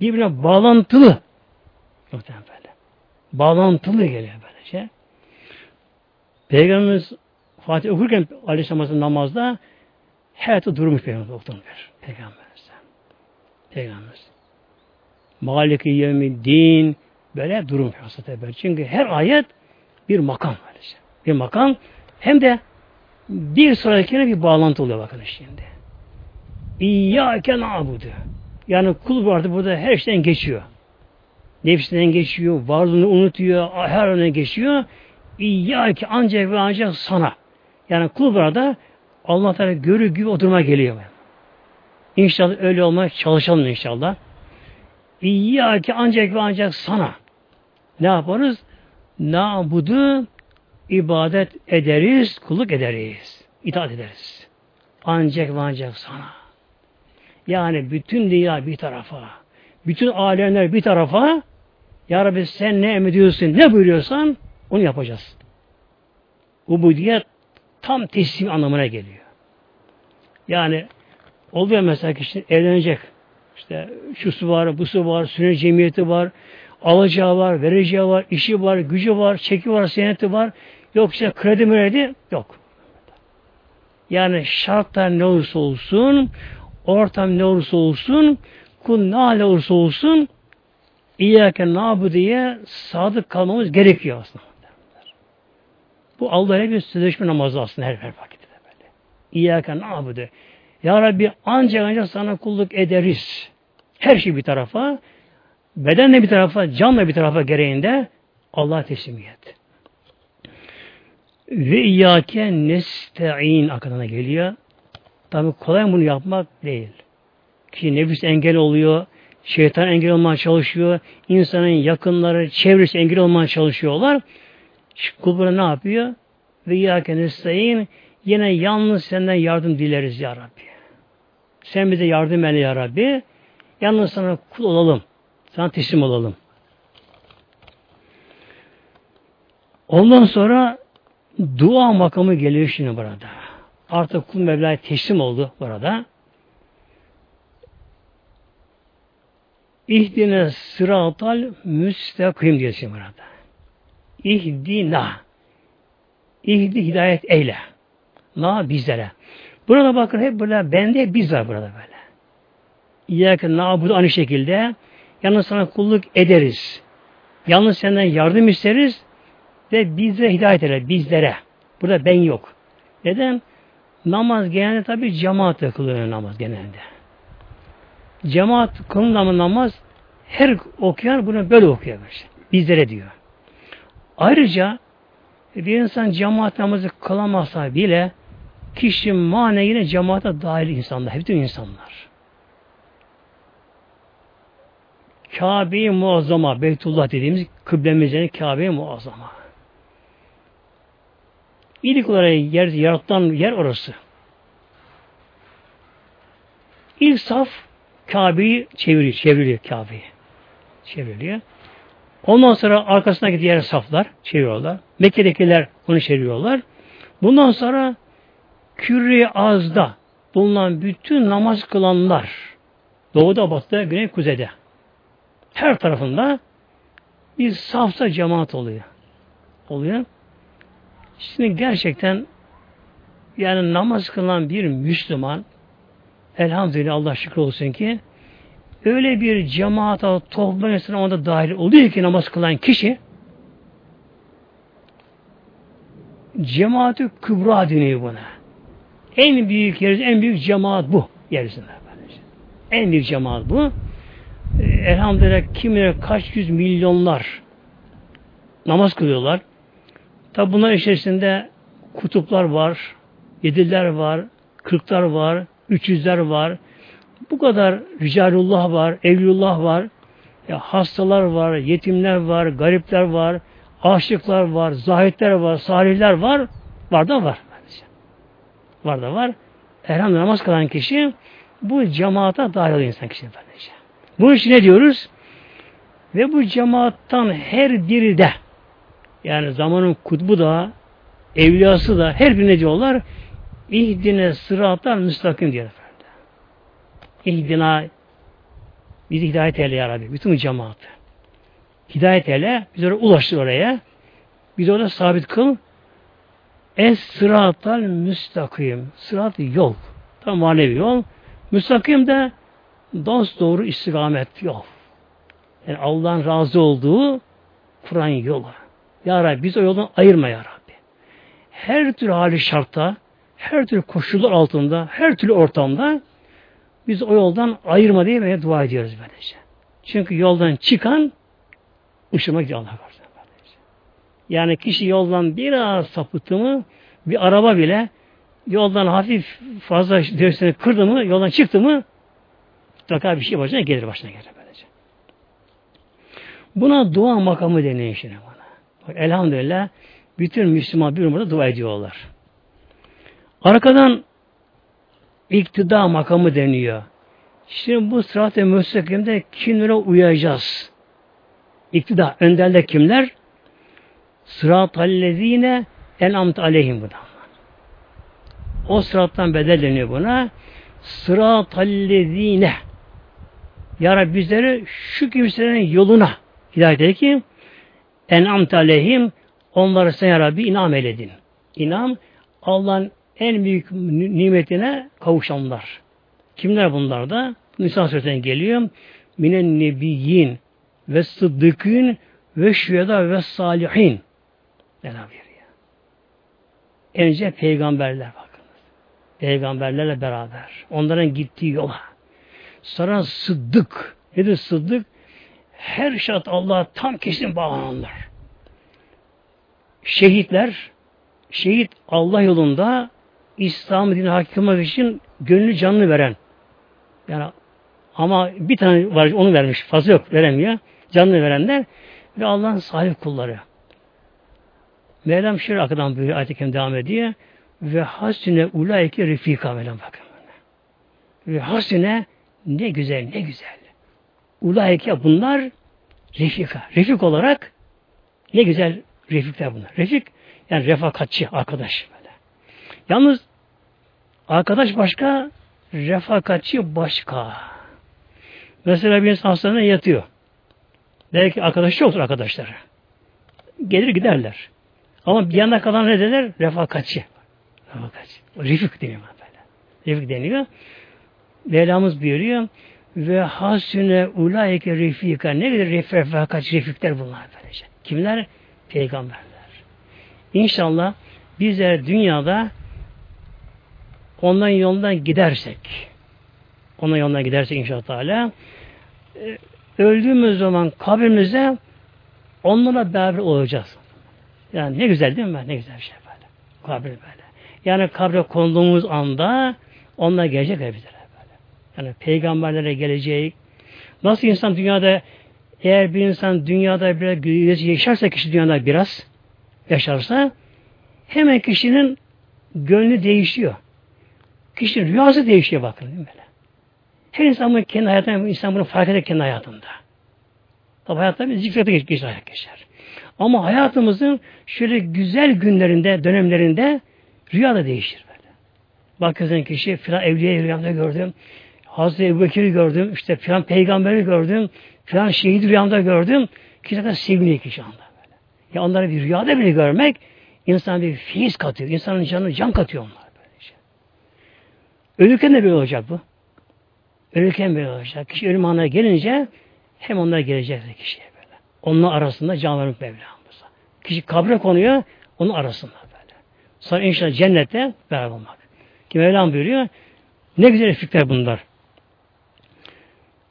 birbirine bağlantılı. Muhtemelen böyle. Bağlantılı geliyor böylece. Peygamberimiz Fatih okurken Aleyhisselam namazda hayatı durmuş Peygamber oturmuş. Peygamberimiz. Peygamberimiz. Maliki yevmi din böyle durum Hazreti Çünkü her ayet bir makam böylece. Bir makam hem de bir sonrakine bir bağlantı oluyor bakın şimdi. İyyâke na'budu. Yani kul vardı burada her şeyden geçiyor. Nefsinden geçiyor, varlığını unutuyor, her öne geçiyor. İyyâke ancak ve ancak sana. Yani kul burada Allah Teala görü gibi oturma geliyor. İnşallah öyle olmaya çalışalım inşallah. İyyâke ancak ve ancak sana. Ne yaparız? Na'budu ibadet ederiz, kulluk ederiz. İtaat ederiz. Ancak ve ancak sana. Yani bütün dünya bir tarafa, bütün alemler bir tarafa, Ya Rabbi sen ne emrediyorsun, ne buyuruyorsan onu yapacağız. Ubudiyet tam teslim anlamına geliyor. Yani oluyor mesela kişi evlenecek. İşte şu su var, bu su var, sünnet cemiyeti var, alacağı var, vereceği var, işi var, gücü var, çeki var, seneti var. Yok işte kredi müredi yok. Yani şartlar ne olursa olsun, ortam ne olursa olsun, kul ne hale olursa olsun, İyyâke nabu diye sadık kalmamız gerekiyor aslında. Bu Allah'a bir sözleşme namazı aslında her, her vakitte. İyyâke nabudu. Ya Rabbi ancak ancak sana kulluk ederiz. Her şey bir tarafa, bedenle bir tarafa, canla bir tarafa gereğinde Allah teslimiyet. Ve iyyâke nesta'in akadına geliyor. Tabi kolay bunu yapmak değil. Ki nefis engel oluyor, şeytan engel olmaya çalışıyor, insanın yakınları, çevresi engel olmaya çalışıyorlar. Kulbura ne yapıyor? Ve iyyâke nesta'in yine yalnız senden yardım dileriz ya Rabbi. Sen bize yardım eyle ya Rabbi. Yalnız sana kul olalım. Sana teslim olalım. Ondan sonra dua makamı geliyor şimdi burada. Artık kul Mevla'ya teslim oldu burada. İhdine sıratal müstakim diyor şimdi burada. İhdina. İhdi hidayet eyle. Na bizlere. Burada bakın hep böyle bende biz var burada böyle. İyyâke nâbudu aynı şekilde yalnız sana kulluk ederiz. Yalnız senden yardım isteriz ve bizlere hidayet eder, bizlere. Burada ben yok. Neden? Namaz genelde tabi cemaat kılıyor namaz genelde. Cemaat kılınan namaz her okuyan bunu böyle okuyor. Bizlere diyor. Ayrıca bir insan cemaat namazı kılamazsa bile kişi mane yine cemaate dahil insanlar. Bütün insanlar. Kabe-i Muazzama, Beytullah dediğimiz kıblemizin Kabe-i Muazzama. İlk olarak yer, yaratan yer orası. İlk saf Kabe'yi çeviriyor, çevriliyor Kabe'yi. Çevriliyor. Ondan sonra arkasındaki diğer saflar çeviriyorlar. Mekke'dekiler onu çeviriyorlar. Bundan sonra Kürri Az'da bulunan bütün namaz kılanlar doğuda, batıda, güney, kuzeyde her tarafında bir safta cemaat oluyor. Oluyor. Şimdi gerçekten yani namaz kılan bir Müslüman elhamdülillah Allah şükür olsun ki öyle bir cemaata toplanmasına onda dahil oluyor ki namaz kılan kişi cemaati kübra deniyor buna. En büyük yeriz, en büyük cemaat bu yeryüzünde. En büyük cemaat bu. Ee, elhamdülillah kim kaç yüz milyonlar namaz kılıyorlar. Tabi bunlar içerisinde kutuplar var, yediler var, kırklar var, üç yüzler var. Bu kadar ricalullah var, evlullah var, ya hastalar var, yetimler var, garipler var, aşıklar var, zahitler var, salihler var, var da var. Var da var. Elhamdülillah namaz kılan kişi bu cemaata dahil oluyor insan kişi. Bunun için ne diyoruz? Ve bu cemaattan her biri de yani zamanın kutbu da evliyası da her birine diyorlar İhdine sıratlar müstakim diyor efendim. İhdina bizi hidayet eyle ya Rabbi. Bütün cemaat. Hidayet eyle. Biz oraya ulaştır oraya. Biz orada sabit kıl. Es sıratal müstakim. Sırat yol. Tam manevi yol. Müstakim de dost doğru istikamet yol. Yani Allah'ın razı olduğu Kur'an yolu. Ya Rabbi biz o yoldan ayırma ya Rabbi. Her türlü hali şartta, her türlü koşullar altında, her türlü ortamda biz o yoldan ayırma diye dua ediyoruz böylece. Çünkü yoldan çıkan ışıma gidiyor Allah korusun. Yani kişi yoldan biraz sapıttı mı bir araba bile yoldan hafif fazla direksiyonu kırdı mı yoldan çıktı mı mutlaka bir şey başına gelir başına gelir böylece. Buna dua makamı deniyor şimdi bana. Elhamdülillah bütün Müslüman bir burada dua ediyorlar. Arkadan iktida makamı deniyor. Şimdi bu sırat-ı müstakimde kimlere uyacağız? İktida, önderler kimler? Sırat-ellezine en'amt aleyhim bu da. O sırattan bedel deniyor buna. Sırat-ellezine Ya Rabbi bizleri şu kimselerin yoluna hidayet et ki en'amt aleyhim onları sen Ya Rabbi inam eyledin. İnam Allah'ın en büyük nimetine kavuşanlar. Kimler bunlar da? Nisan Suresi'nden geliyor. Minen nebiyyin ve sıddıkın ve şüheda ve salihin. Cenab-ı Önce peygamberler bakınız. Peygamberlerle beraber. Onların gittiği yola. Sonra sıddık. Nedir sıddık? Her şart Allah'a tam kesin bağlananlar. Şehitler, şehit Allah yolunda İslam dini hakim için gönlü canını veren. Yani ama bir tane var onu vermiş. Fazla yok veremiyor. Canını verenler ve Allah'ın salih kulları. Mevlam şöyle arkadan böyle ayet devam ediyor. Ve hasine ulaike refika Mevlam bakın. Ve hasine ne güzel ne güzel. Ulaike bunlar refika. Refik olarak ne güzel refikler bunlar. Refik yani refakatçi arkadaş. Böyle. Yalnız arkadaş başka, refakatçi başka. Mesela bir insan hastanede yatıyor. Belki arkadaşı yoktur arkadaşları. Gelir giderler. Ama bir yana kalan ne derler? Refakatçi. Refakatçi. Refik deniyor böyle. Refik deniyor. Mevlamız buyuruyor ve hasüne ulaike refika. Ne kadar ref, refakatçi refikler bunlar böylece. Kimler? Peygamberler. İnşallah bizler dünyada ondan yolundan gidersek ondan yolundan gidersek inşallah Teala e, öldüğümüz zaman kabrimize onlarla beraber olacağız. Yani ne güzel değil mi? Ne güzel bir şey böyle. Kabir böyle. Yani kabre konduğumuz anda onlar gelecek bizlere böyle. Yani peygamberlere gelecek. Nasıl insan dünyada eğer bir insan dünyada biraz yaşarsa kişi dünyada biraz yaşarsa hemen kişinin gönlü değişiyor. Kişinin rüyası değişiyor bakın değil mi böyle? Her insan bunu kendi hayatında, insan bunu fark eder kendi hayatında. Tabi hayatta bir zikrete geç, geç, geçer. Ama hayatımızın şöyle güzel günlerinde, dönemlerinde rüya da değişir böyle. Bakıyorsun kişi filan evliye rüyamda gördüm. Hazreti Ebu Bekir'i gördüm. işte filan peygamberi gördüm. Filan şehit rüyamda gördüm. Kişi de seviniyor kişi anda böyle. Ya onları bir rüyada bile görmek insana bir feyiz katıyor. İnsanın canına can katıyor onlar böyle şey. Ölürken de böyle olacak bu. Ölürken böyle olacak. Kişi ölüm anına gelince hem onlar gelecek kişiye Onunla arasında canlarım Mevlamıza. Kişi kabre konuyor, onun arasında böyle. Sonra inşallah cennette beraber olmak. Ki Mevlam buyuruyor, ne güzel fikirler bunlar.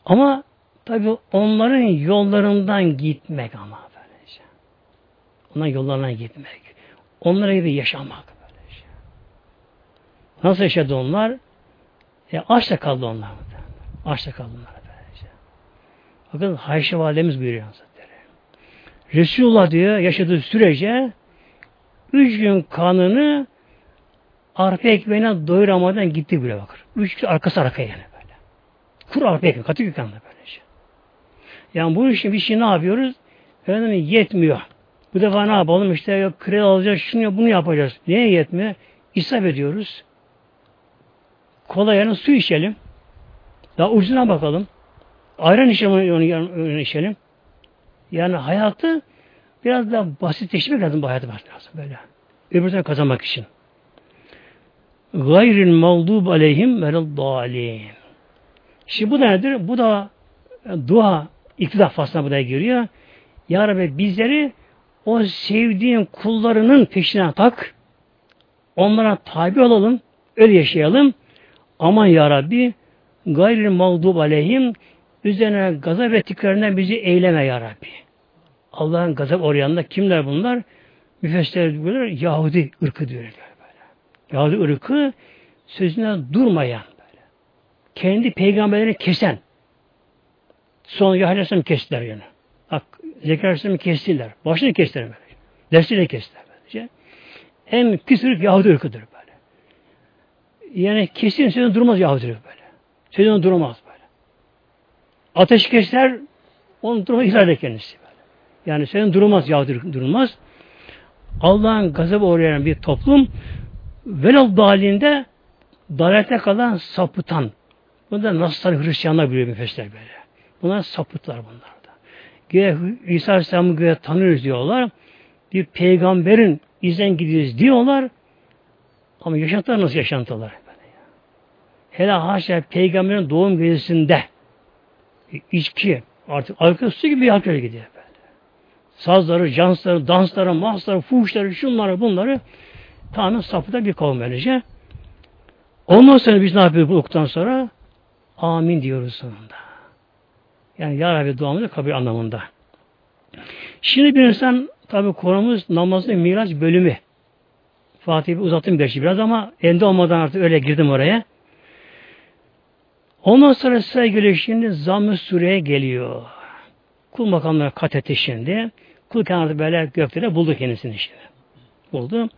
Ama tabi onların yollarından gitmek ama böylece. Onların yollarından gitmek. Onlara gibi yaşamak böylece. Nasıl yaşadı onlar? E, açta kaldı onlar. Açta kaldı onlar böylece. Bakın Ayşe Validemiz buyuruyor. Resulullah diyor yaşadığı sürece üç gün kanını arpa ekmeğine doyuramadan gitti bile bakır. Üç gün arkası arkaya yani böyle. Kur arpa ekmeği, katı yıkandı böyle şey. Yani bu işin bir şey ne yapıyoruz? Efendim yetmiyor. Bu defa ne yapalım? İşte yok kredi alacağız, şunu bunu yapacağız. Niye yetmiyor? İsap ediyoruz. Kola yerine su içelim. Daha ucuna bakalım. Ayran içelim, onu içelim. Yani hayatı biraz daha basitleşmek lazım bu hayatı lazım böyle. Öbürden kazanmak için. Gayril mağdub aleyhim velel Şimdi bu da nedir? Bu da dua iktidar faslına bu da giriyor. Ya Rabbi bizleri o sevdiğin kullarının peşine tak. Onlara tabi olalım. Öyle yaşayalım. Aman Ya Rabbi gayril mağdub aleyhim üzerine gazap ettiklerinden bizi eyleme Ya Rabbi. Allah'ın gazap oryanında kimler bunlar? Müfessirler diyorlar Yahudi ırkı diyorlar böyle. Yahudi ırkı sözünden durmayan böyle. Kendi peygamberlerini kesen. Sonra Yahya kestiler yani. Bak Zekeriya kestiler. Başını kestiler böyle. Dersiyle kestiler böylece. En pis ırk Yahudi ırkıdır böyle. Yani kesin sözünden durmaz Yahudi ırkı böyle. Sözünden duramaz böyle. Ateş kestiler onun durumu ihlal kendisi böyle. Yani senin durmaz Yahudi ırkı durmaz. Allah'ın gazabı uğrayan bir toplum velal dalinde dalalete kalan sapıtan. Bunda nasıl Hristiyanlar biliyor müfessirler böyle. Bunlar sapıtlar bunlar da. Güya İsa Aleyhisselam'ı güya tanıyoruz diyorlar. Bir peygamberin izden gidiyoruz diyorlar. Ama yaşantılar nasıl yaşantılar? Hele haşa peygamberin doğum gecesinde içki artık alkol su gibi alkol gidiyor böyle. Sazları, cansları, dansları, mahsları, fuhuşları, şunları, bunları tamamen sapıda bir kavim böylece. Ondan sonra biz ne yapıyoruz bu okuduktan sonra? Amin diyoruz sonunda. Yani Ya Rabbi duamızı kabul anlamında. Şimdi bir insan tabi konumuz namazın miraç bölümü. Fatih'i uzattım gerçi biraz ama ende olmadan artık öyle girdim oraya. Ondan sonra sevgili şimdi zamm-ı sureye geliyor. Kul makamları kat etti şimdi. Kul kenarda böyle göklere buldu kendisini şimdi. Buldu.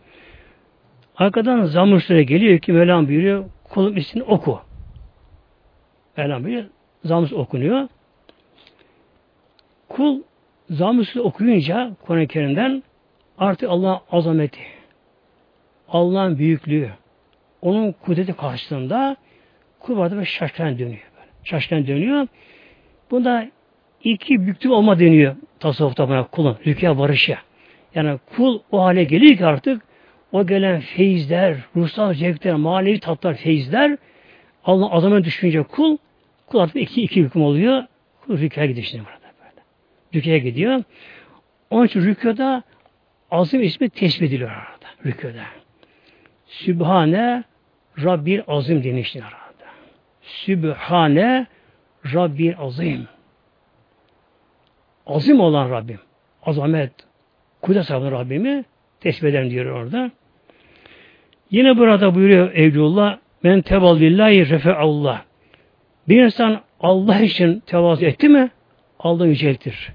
Arkadan zamm-ı sureye geliyor ki Mevlam buyuruyor kulun ismini oku. Mevlam buyuruyor. Zamm-ı okunuyor. Kul zamm okuyunca Kur'an-ı Kerim'den artık Allah'ın azameti, Allah'ın büyüklüğü, onun kudreti karşısında kul vardı ve şaşkın dönüyor. Böyle. Şaşkın dönüyor. Bunda iki büktüm olma deniyor tasavvufta buna kulun, rükya varışı. Yani kul o hale geliyor ki artık o gelen feyizler, ruhsal zevkler, manevi tatlar, feyizler Allah azamına düşünce kul, kul artık iki, iki hüküm oluyor. Kul rükya gidiyor şimdi burada böyle. Rükya gidiyor. Onun için rüküda azim ismi tesbih ediliyor arada. Rüküda. Sübhane Rabbil azim denişti arada. Sübhane Rabbil azim. Azim olan Rabbim. Azamet. Kudret sahibi Rabbimi tesbih ederim diyor orada. Yine burada buyuruyor Evliullah men teval lillahi Allah. Bir insan Allah için tevazu etti mi Allah yüceltir.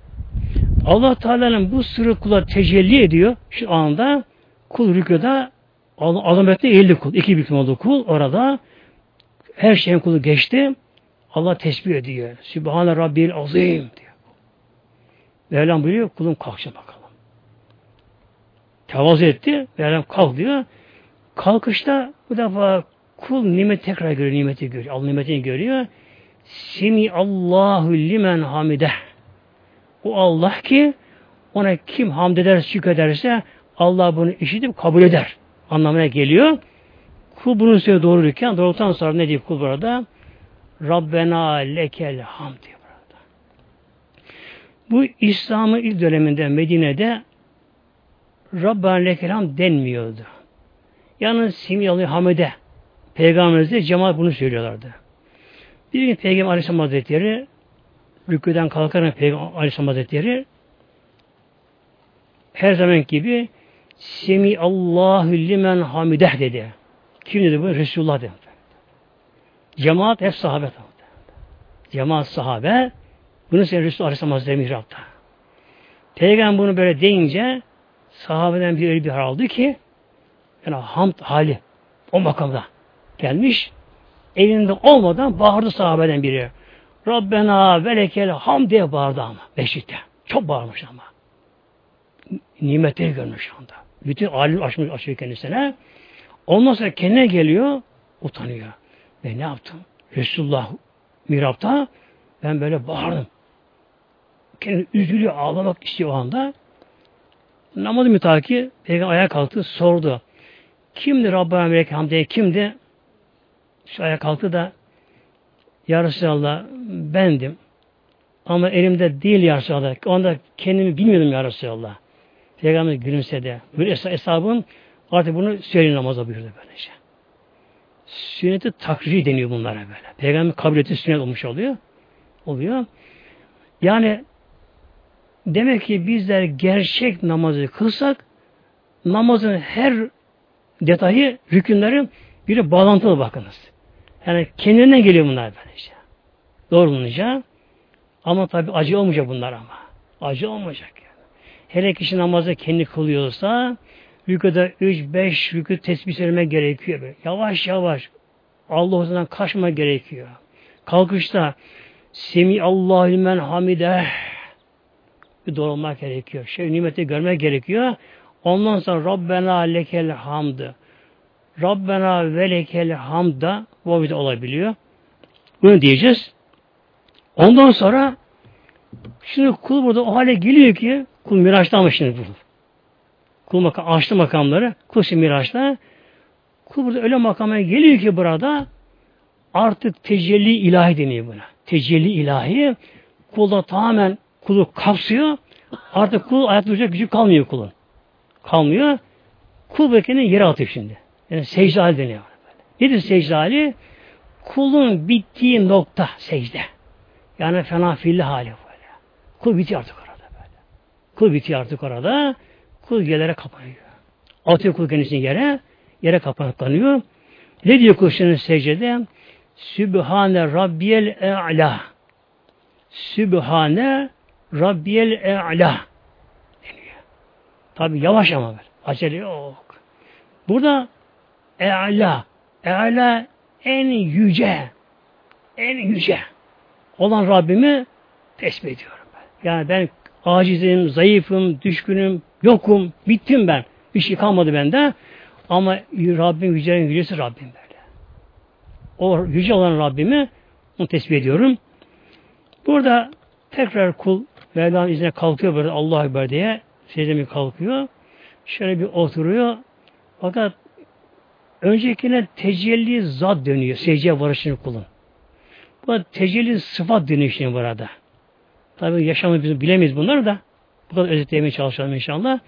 Allah Teala'nın bu sırrı kula tecelli ediyor şu anda kul rüküda azametli eğildi kul. İki büklüm oldu kul. Orada her şeyin kulu geçti. Allah tesbih ediyor. Sübhane Rabbil Azim diyor. Mevlam buyuruyor kulum kalkacak bakalım. Tevazu etti. Mevlam kalk diyor. Kalkışta bu defa kul nimet tekrar görüyor, nimeti görüyor. Allah nimetini görüyor. Simi Allahu limen hamideh. O Allah ki ona kim hamd eder, şükrederse Allah bunu işitip kabul eder. Anlamına geliyor. Kul bunu söylüyor doğruyken doğrultan sonra ne diyor kul burada? Rabbena lekel hamd diyor burada. Bu İslam'ın ilk döneminde Medine'de Rabbena lekel hamd denmiyordu. Yalnız Simyalı Hamide Peygamberimiz cemaat bunu söylüyorlardı. Bir gün Peygamber Aleyhisselam Hazretleri rüküden kalkarak Peygamber Aleyhisselam Hazretleri her zaman gibi Semi Allahu limen hamideh dedi. Kim dedi bu? Resulullah dedi. Cemaat hep sahabe. Cemaat sahabe bunu sen Resulullah Aleyhisselam Hazretleri mihrapta. Peygamber bunu böyle deyince sahabeden bir öyle bir hal aldı ki yani hamd hali o makamda gelmiş elinde olmadan bağırdı sahabeden biri. Rabbena velekel ham diye bağırdı ama. Beşikte. Çok bağırmış ama. Nimetleri görmüş anda. Bütün alim açmış açıyor kendisine. Ondan sonra kendine geliyor, utanıyor. Ben ne yaptım? Resulullah mirapta ben böyle bağırdım. Kendi üzülüyor, ağlamak istiyor o anda. Namazı mütaki Peygamber ayağa kalktı, sordu. Kimdi Rabbana Melek Hamdiye kimdi? Şu ayağa kalktı da Ya Resulallah bendim. Ama elimde değil Ya Resulallah. Onda kendimi bilmiyordum Ya Resulallah. Peygamber gülümsedi. Böyle es hesabın artık bunu söyleyin namaza buyurdu böylece. Sünneti takriri deniyor bunlara böyle. Peygamber kabul ettiği sünnet olmuş oluyor. Oluyor. Yani demek ki bizler gerçek namazı kılsak namazın her detayı, rükünleri biri bağlantılı bakınız. Yani kendinden geliyor bunlar böylece. Doğru bulunca. Ama tabi acı olmayacak bunlar ama. Acı olmayacak yani. Hele kişi namazı kendi kılıyorsa rüküde 3-5 rükü tesbih söylemek gerekiyor. Böyle. Yavaş yavaş Allah Allah'tan kaçma gerekiyor. Kalkışta Semi Allahü men hamide bir doğru olmak gerekiyor. Şey nimeti görmek gerekiyor. Ondan sonra Rabbena lekel hamdı. Rabbena ve lekel hamda bu olabiliyor. Bunu diyeceğiz. Ondan sonra şimdi kul burada o hale geliyor ki kul miraçta mı şimdi bu? Kul makam, açtı makamları. Şimdi miraçta. Kul burada öyle makama geliyor ki burada artık tecelli ilahi deniyor buna. Tecelli ilahi kulda tamamen kulu kapsıyor. Artık kul ayakta duracak gücü kalmıyor kulun. Kalmıyor. Kul beklenin yere atıyor şimdi. Yani secde hali deniyor. Nedir secde hali? Kulun bittiği nokta secde. Yani fena filli hali böyle. Kul bitiyor artık orada böyle. Kul bitiyor artık orada. Kul yerlere kapanıyor. Atıyor kul kendisini yere. Yere kapanıklanıyor. Ne diyor kul şimdi secdede? Sübhane Rabbiyel E'la. Sübhane Rabbiyel E'la. Tabi yavaş ama böyle. Acele yok. Burada E'la. E'la en yüce. En yüce olan Rabbimi tesbih ediyorum ben. Yani ben acizim, zayıfım, düşkünüm, yokum, bittim ben. Bir şey kalmadı bende. Ama Rabbim yücelerin yücesi Rabbim böyle. O yüce olan Rabbimi onu tesbih ediyorum. Burada tekrar kul Mevla'nın izine kalkıyor böyle Allah Ekber diye secdemi kalkıyor. Şöyle bir oturuyor. Fakat öncekine tecelli zat dönüyor. Secdeye varışını kulun. Bu tecelli sıfat dönüyor şimdi burada. Tabi yaşamı biz bilemeyiz bunları da. Bu kadar özetlemeye çalışalım inşallah.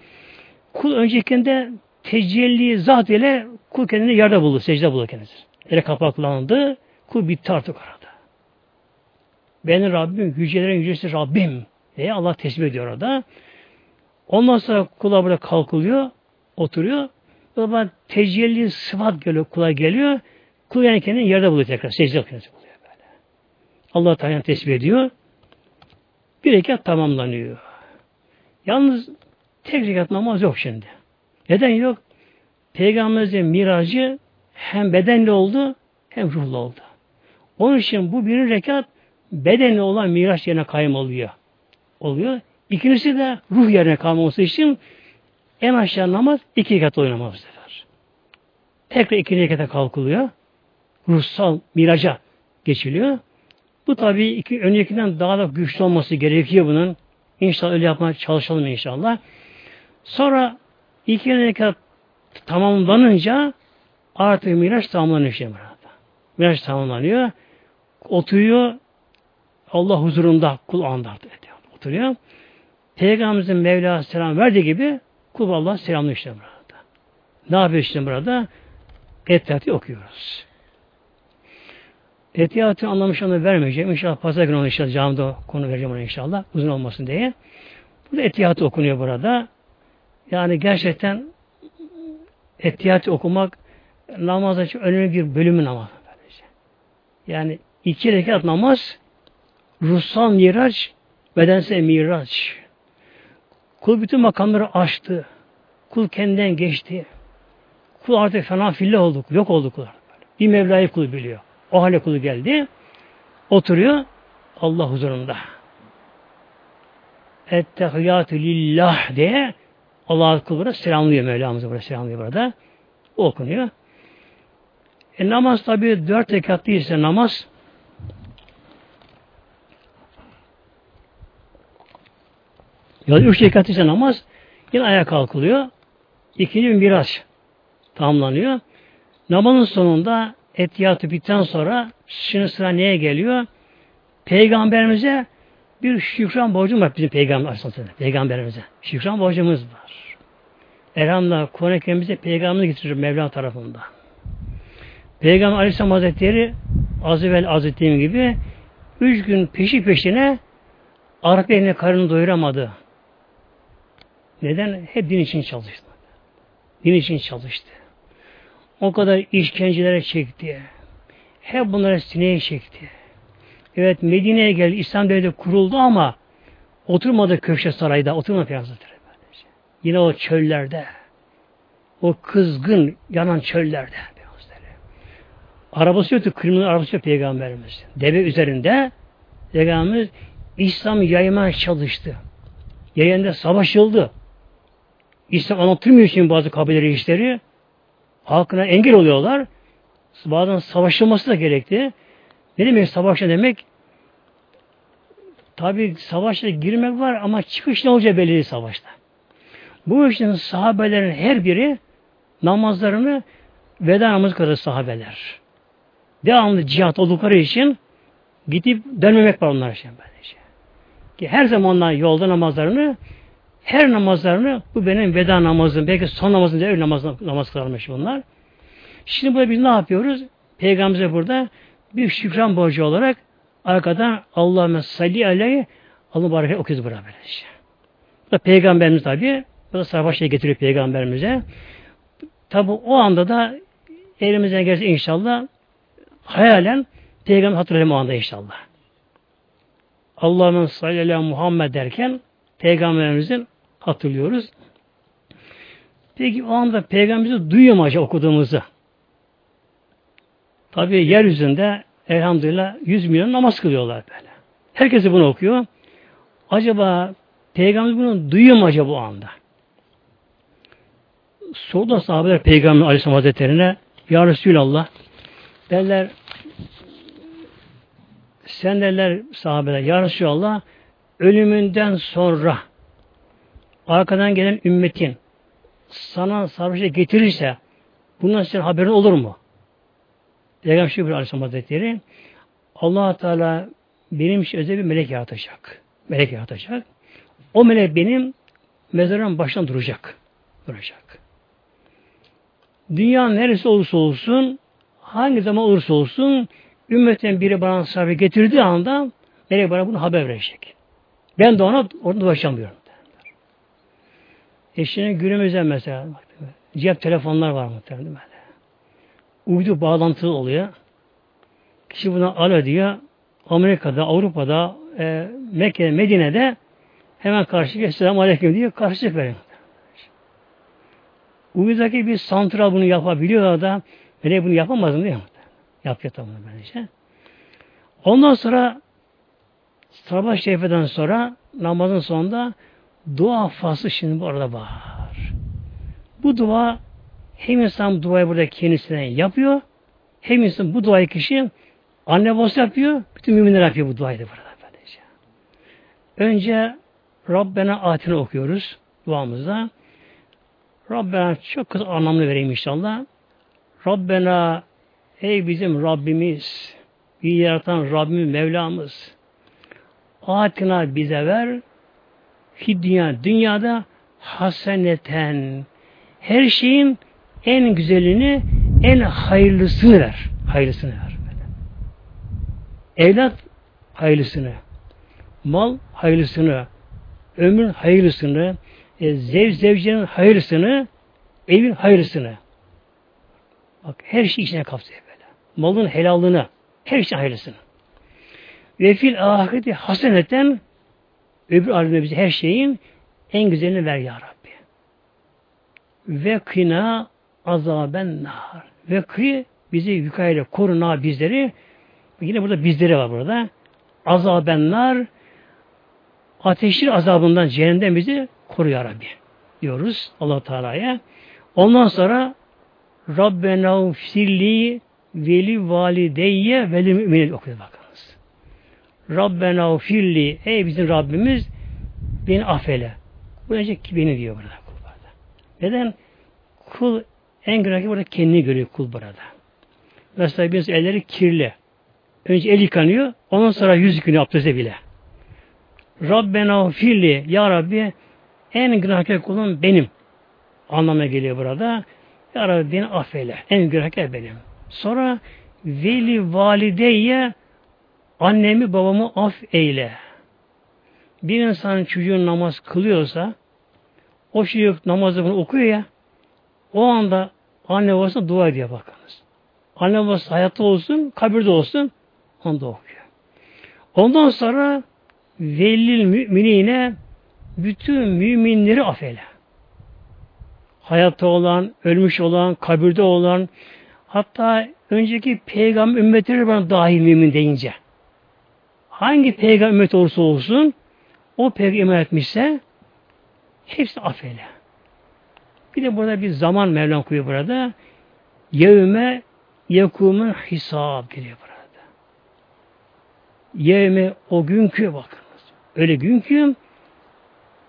Kul öncekinde tecelli zat ile kul kendini yerde buldu, secde buldu kendisi. Yere kapaklandı, kul bitti artık orada. Benim Rabbim, yücelerin yücesi Rabbim diye Allah tesbih ediyor orada. Ondan sonra kula burada kalkılıyor, oturuyor. O zaman tecelli sıfat geliyor, kula geliyor. Kul yani kendini yerde buluyor tekrar. Secde kendisi buluyor böyle. Allah Teala tesbih ediyor. Bir rekat tamamlanıyor. Yalnız tek rekat namaz yok şimdi. Neden yok? Peygamberimizin miracı hem bedenli oldu hem ruhlu oldu. Onun için bu birinci rekat bedenli olan miraç yerine kayım oluyor. Oluyor. İkincisi de ruh yerine kalmaması için en aşağı namaz iki rekat oynamaz bu sefer. Tekrar ikinci rekata kalkılıyor. Ruhsal miraca geçiliyor. Bu tabi iki, öncekinden daha da güçlü olması gerekiyor bunun. İnşallah öyle yapmaya çalışalım inşallah. Sonra iki rekat tamamlanınca artık miraç tamamlanıyor işte burada. Miraç tamamlanıyor. Oturuyor Allah huzurunda kul anda oturuyor. Peygamberimizin Mevla selam verdiği gibi kul Allah selamlıyor işte burada. Ne yapıyor işte burada? Etiyatı okuyoruz. Etiyatı anlamış onu vermeyeceğim. İnşallah pazar günü inşallah camide konu vereceğim ona inşallah. Uzun olmasın diye. Burada etiyatı okunuyor burada. Yani gerçekten etiyatı okumak namazda çok önemli bir bölümü namaz. Yani iki rekat namaz ruhsal miraç, bedensel miraç. Kul bütün makamları aştı. Kul kendinden geçti. Kul artık fena fille olduk. Yok olduk. Bir Mevla'yı kul biliyor. O hale kulu geldi. Oturuyor Allah huzurunda. Ettehiyyatü lillah diye Allah kul burada selamlıyor Mevlamızı burada selamlıyor burada. O okunuyor. E, namaz tabi dört rekatlı ise namaz ya üç rekatlı ise namaz yine ayağa kalkılıyor. İkinci bir miraç tamamlanıyor. Namazın sonunda etiyatı bitten sonra şimdi sıra neye geliyor? Peygamberimize bir şükran borcum var bizim peygamber. Peygamberimize. Şükran borcumuz var. Elhamdülillah Kur'an-ı Kerim'imize peygamberimizi getiriyor Mevla tarafından. Peygamber Aleyhisselam Hazretleri az evvel gibi üç gün peşi peşine Arap eline karnını doyuramadı. Neden? Hep din için çalıştı. Din için çalıştı. O kadar işkencelere çekti. Hep bunlara sineye çekti. Evet Medine'ye geldi. İslam devleti kuruldu ama oturmadı köşe sarayda. Oturmadı Peygamber Yine o çöllerde. O kızgın yanan çöllerde. Arabası yoktu. Kırmızı arabası yok Peygamberimiz. Deve üzerinde Peygamberimiz İslam yaymaya çalıştı. Yayında savaşıldı. İslam anlatılmıyor için bazı kabile işleri halkına engel oluyorlar. Bazen savaşılması da gerekti. Ne demek savaş ne demek? Tabi savaşta girmek var ama çıkış ne olacağı belli savaşta. Bu için sahabelerin her biri namazlarını veda namazı kadar sahabeler. Devamlı cihat oldukları için gidip dönmemek var onlar için böylece. Ki her zamanlar yolda namazlarını her namazlarını bu benim veda namazım. Belki son namazım diye namaz, namaz kılarmış bunlar. Şimdi burada biz ne yapıyoruz? Peygamberimize burada bir şükran borcu olarak arkadan Allahümme salli aleyhi Allah bareket okuyoruz burada böylece. Bu da Peygamberimiz tabi. Bu da sarfa şey getiriyor Peygamberimize. Tabi o anda da elimizden gelse inşallah hayalen Peygamber hatırlayalım o anda inşallah. Allah'ın sallallahu Muhammed derken Peygamberimizin hatırlıyoruz. Peki o anda Peygamberimizi duyuyor mu acaba okuduğumuzu? Tabi yeryüzünde elhamdülillah 100 milyon namaz kılıyorlar böyle. Herkes bunu okuyor. Acaba Peygamber bunu duyuyor mu acaba o anda? Sordu sahabeler Peygamber Aleyhisselam Hazretleri'ne Ya Resulallah derler sen derler sahabeler Ya Resulallah ölümünden sonra arkadan gelen ümmetin sana sarhoşa getirirse bundan senin haberin olur mu? Peygamber Şükür Aleyhisselam Hazretleri allah Teala benim için özel bir melek yaratacak. Melek yaratacak. O melek benim mezarın başından duracak. Duracak. Dünyanın neresi olursa olsun hangi zaman olursa olsun ümmetten biri bana sahibi getirdiği anda melek bana bunu haber verecek. Ben de ona orada ulaşamıyorum. E şimdi günümüzde mesela cep telefonlar var muhtemelen böyle. Uydu bağlantılı oluyor. Kişi buna alo diyor. Amerika'da, Avrupa'da, e, Mekke, Medine'de hemen karşı Selamun Aleyküm diyor. Karşılık veriyor. Uyudaki bir santral bunu yapabiliyor da melek bunu yapamaz mı? Yapıyor tabi bunu böylece. Ondan sonra sabah şerifeden sonra namazın sonunda dua faslı şimdi bu arada var. Bu dua hem insan duayı burada kendisine yapıyor hem insan bu duayı kişi anne babası yapıyor bütün müminler yapıyor bu duayı da burada. Böylece. Önce Rabbena atini okuyoruz duamızda. Rabbena çok kısa anlamlı vereyim inşallah. Rabbena ey bizim Rabbimiz bir yaratan Rabbimiz Mevlamız atina bize ver fi dünya dünyada haseneten her şeyin en güzelini en hayırlısını ver. Hayırlısını ver. Evlat hayırlısını, mal hayırlısını, ömrün hayırlısını, e, zevc zevcenin hayırlısını, evin hayırlısını. Bak her şey içine kapsıyor böyle. Malın helallığını, her şey hayırlısını. Ve fil ahireti haseneten öbür alemde bize her şeyin en güzelini ver ya Rabbi. Ve kına azaben nar. Ve kı bizi yukarıda koruna bizleri yine burada bizleri var burada. Azaben nar ateşin azabından cehennemden bizi koru ya Rabbi diyoruz allah Teala'ya. Ondan sonra Rabbena firli veli valideyye veli müminin okuyor bakınız. Rabbena firli ey bizim Rabbimiz beni affele. Bu önce beni diyor burada kul burada. Neden? Kul en günahı burada kendini görüyor kul burada. Mesela biz elleri kirli. Önce el yıkanıyor, ondan sonra yüz yıkanıyor abdeste bile. Rabbena firli, Ya Rabbi en günahkar kulum benim anlamına geliyor burada. Ya Rabbi beni affeyle. En günahkar benim. Sonra veli valideye annemi babamı af eyle. Bir insan çocuğun namaz kılıyorsa o çocuk namazı bunu okuyor ya o anda anne babasına dua ediyor bakınız. Anne babası hayatta olsun, kabirde olsun onu da okuyor. Ondan sonra velil müminine bütün müminleri affeyle. Hayatta olan, ölmüş olan, kabirde olan, hatta önceki peygamber ümmetleri bana dahil mümin deyince. Hangi peygamber ümmet olursa olsun, o peygamber etmişse hepsi affeyle. Bir de burada bir zaman Mevlam koyuyor burada. Yevme yekumun hesap geliyor burada. Yevme o günkü bakınız. Öyle gün ki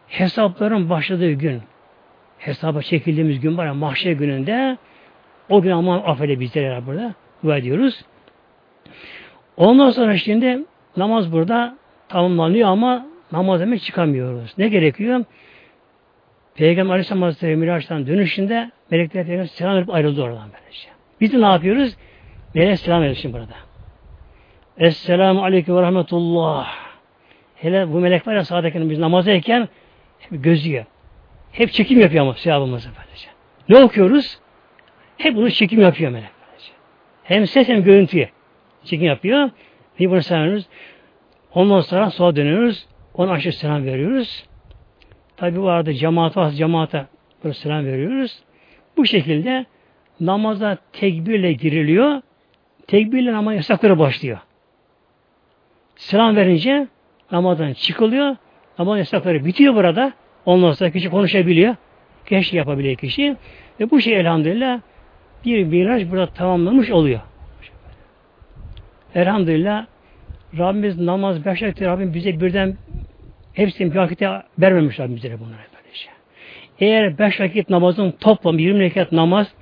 hesapların başladığı gün. Hesaba çekildiğimiz gün var ya mahşer gününde o gün aman affede bizleri burada. Dua ediyoruz. Ondan sonra şimdi namaz burada tamamlanıyor ama namaz demek çıkamıyoruz. Ne gerekiyor? Peygamber Aleyhisselam Hazretleri Miraç'tan dönüşünde melekler Peygamber selam verip ayrıldı oradan böylece. Biz de ne yapıyoruz? Melek selam veriyoruz şimdi burada. Esselamu Aleyküm ve Rahmetullah. Hele bu melek var ya sağdakinin biz namazdayken hep gözüyor. Hep çekim yapıyor ama sevabımızı böylece. Ne okuyoruz? Hep bunu çekim yapıyor melek. Hem ses hem görüntüye çekim yapıyor. Bir bunu selamlıyoruz. Ondan sonra sola dönüyoruz. Ona aşırı selam veriyoruz. Tabi bu arada cemaat varsa cemaate böyle selam veriyoruz. Bu şekilde namaza tekbirle giriliyor. Tekbirle namaz yasakları başlıyor. Selam verince namazdan çıkılıyor. Namaz yasakları bitiyor burada. Ondan sonra kişi konuşabiliyor. Keşke yapabiliyor kişi. Ve bu şey elhamdülillah bir miraç burada tamamlanmış oluyor. Elhamdülillah Rabbimiz namaz beş vakit Rabbim bize birden hepsini bir vakitte vermemiş Rabbim bize bunlara böylece. Eğer beş vakit namazın toplam 20 rekat namaz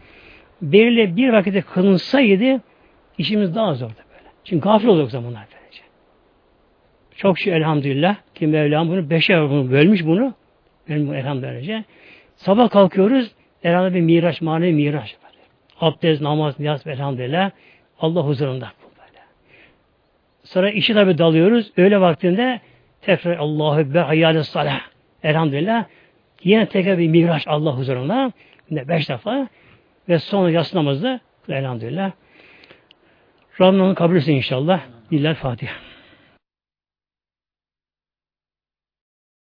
belirli bir vakitte kılınsaydı işimiz daha zordu böyle. Çünkü gafil olduk zamanlar böylece. Çok şey elhamdülillah ki Mevlam bunu beşe bunu bölmüş bunu. Benim elhamdülillah. Sabah kalkıyoruz. Herhalde bir miraç, manevi miraç. Abdest, namaz, niyaz elhamdülillah. Allah huzurunda. Sonra işi tabi dalıyoruz. Öğle vaktinde tekrar Allahu Ekber hayyâle salah. Elhamdülillah. Yine tekrar bir miraç Allah huzurunda. Yine beş defa. Ve sonra yatsı namazda elhamdülillah. Rabbim kabul etsin inşallah. Diller Fatiha.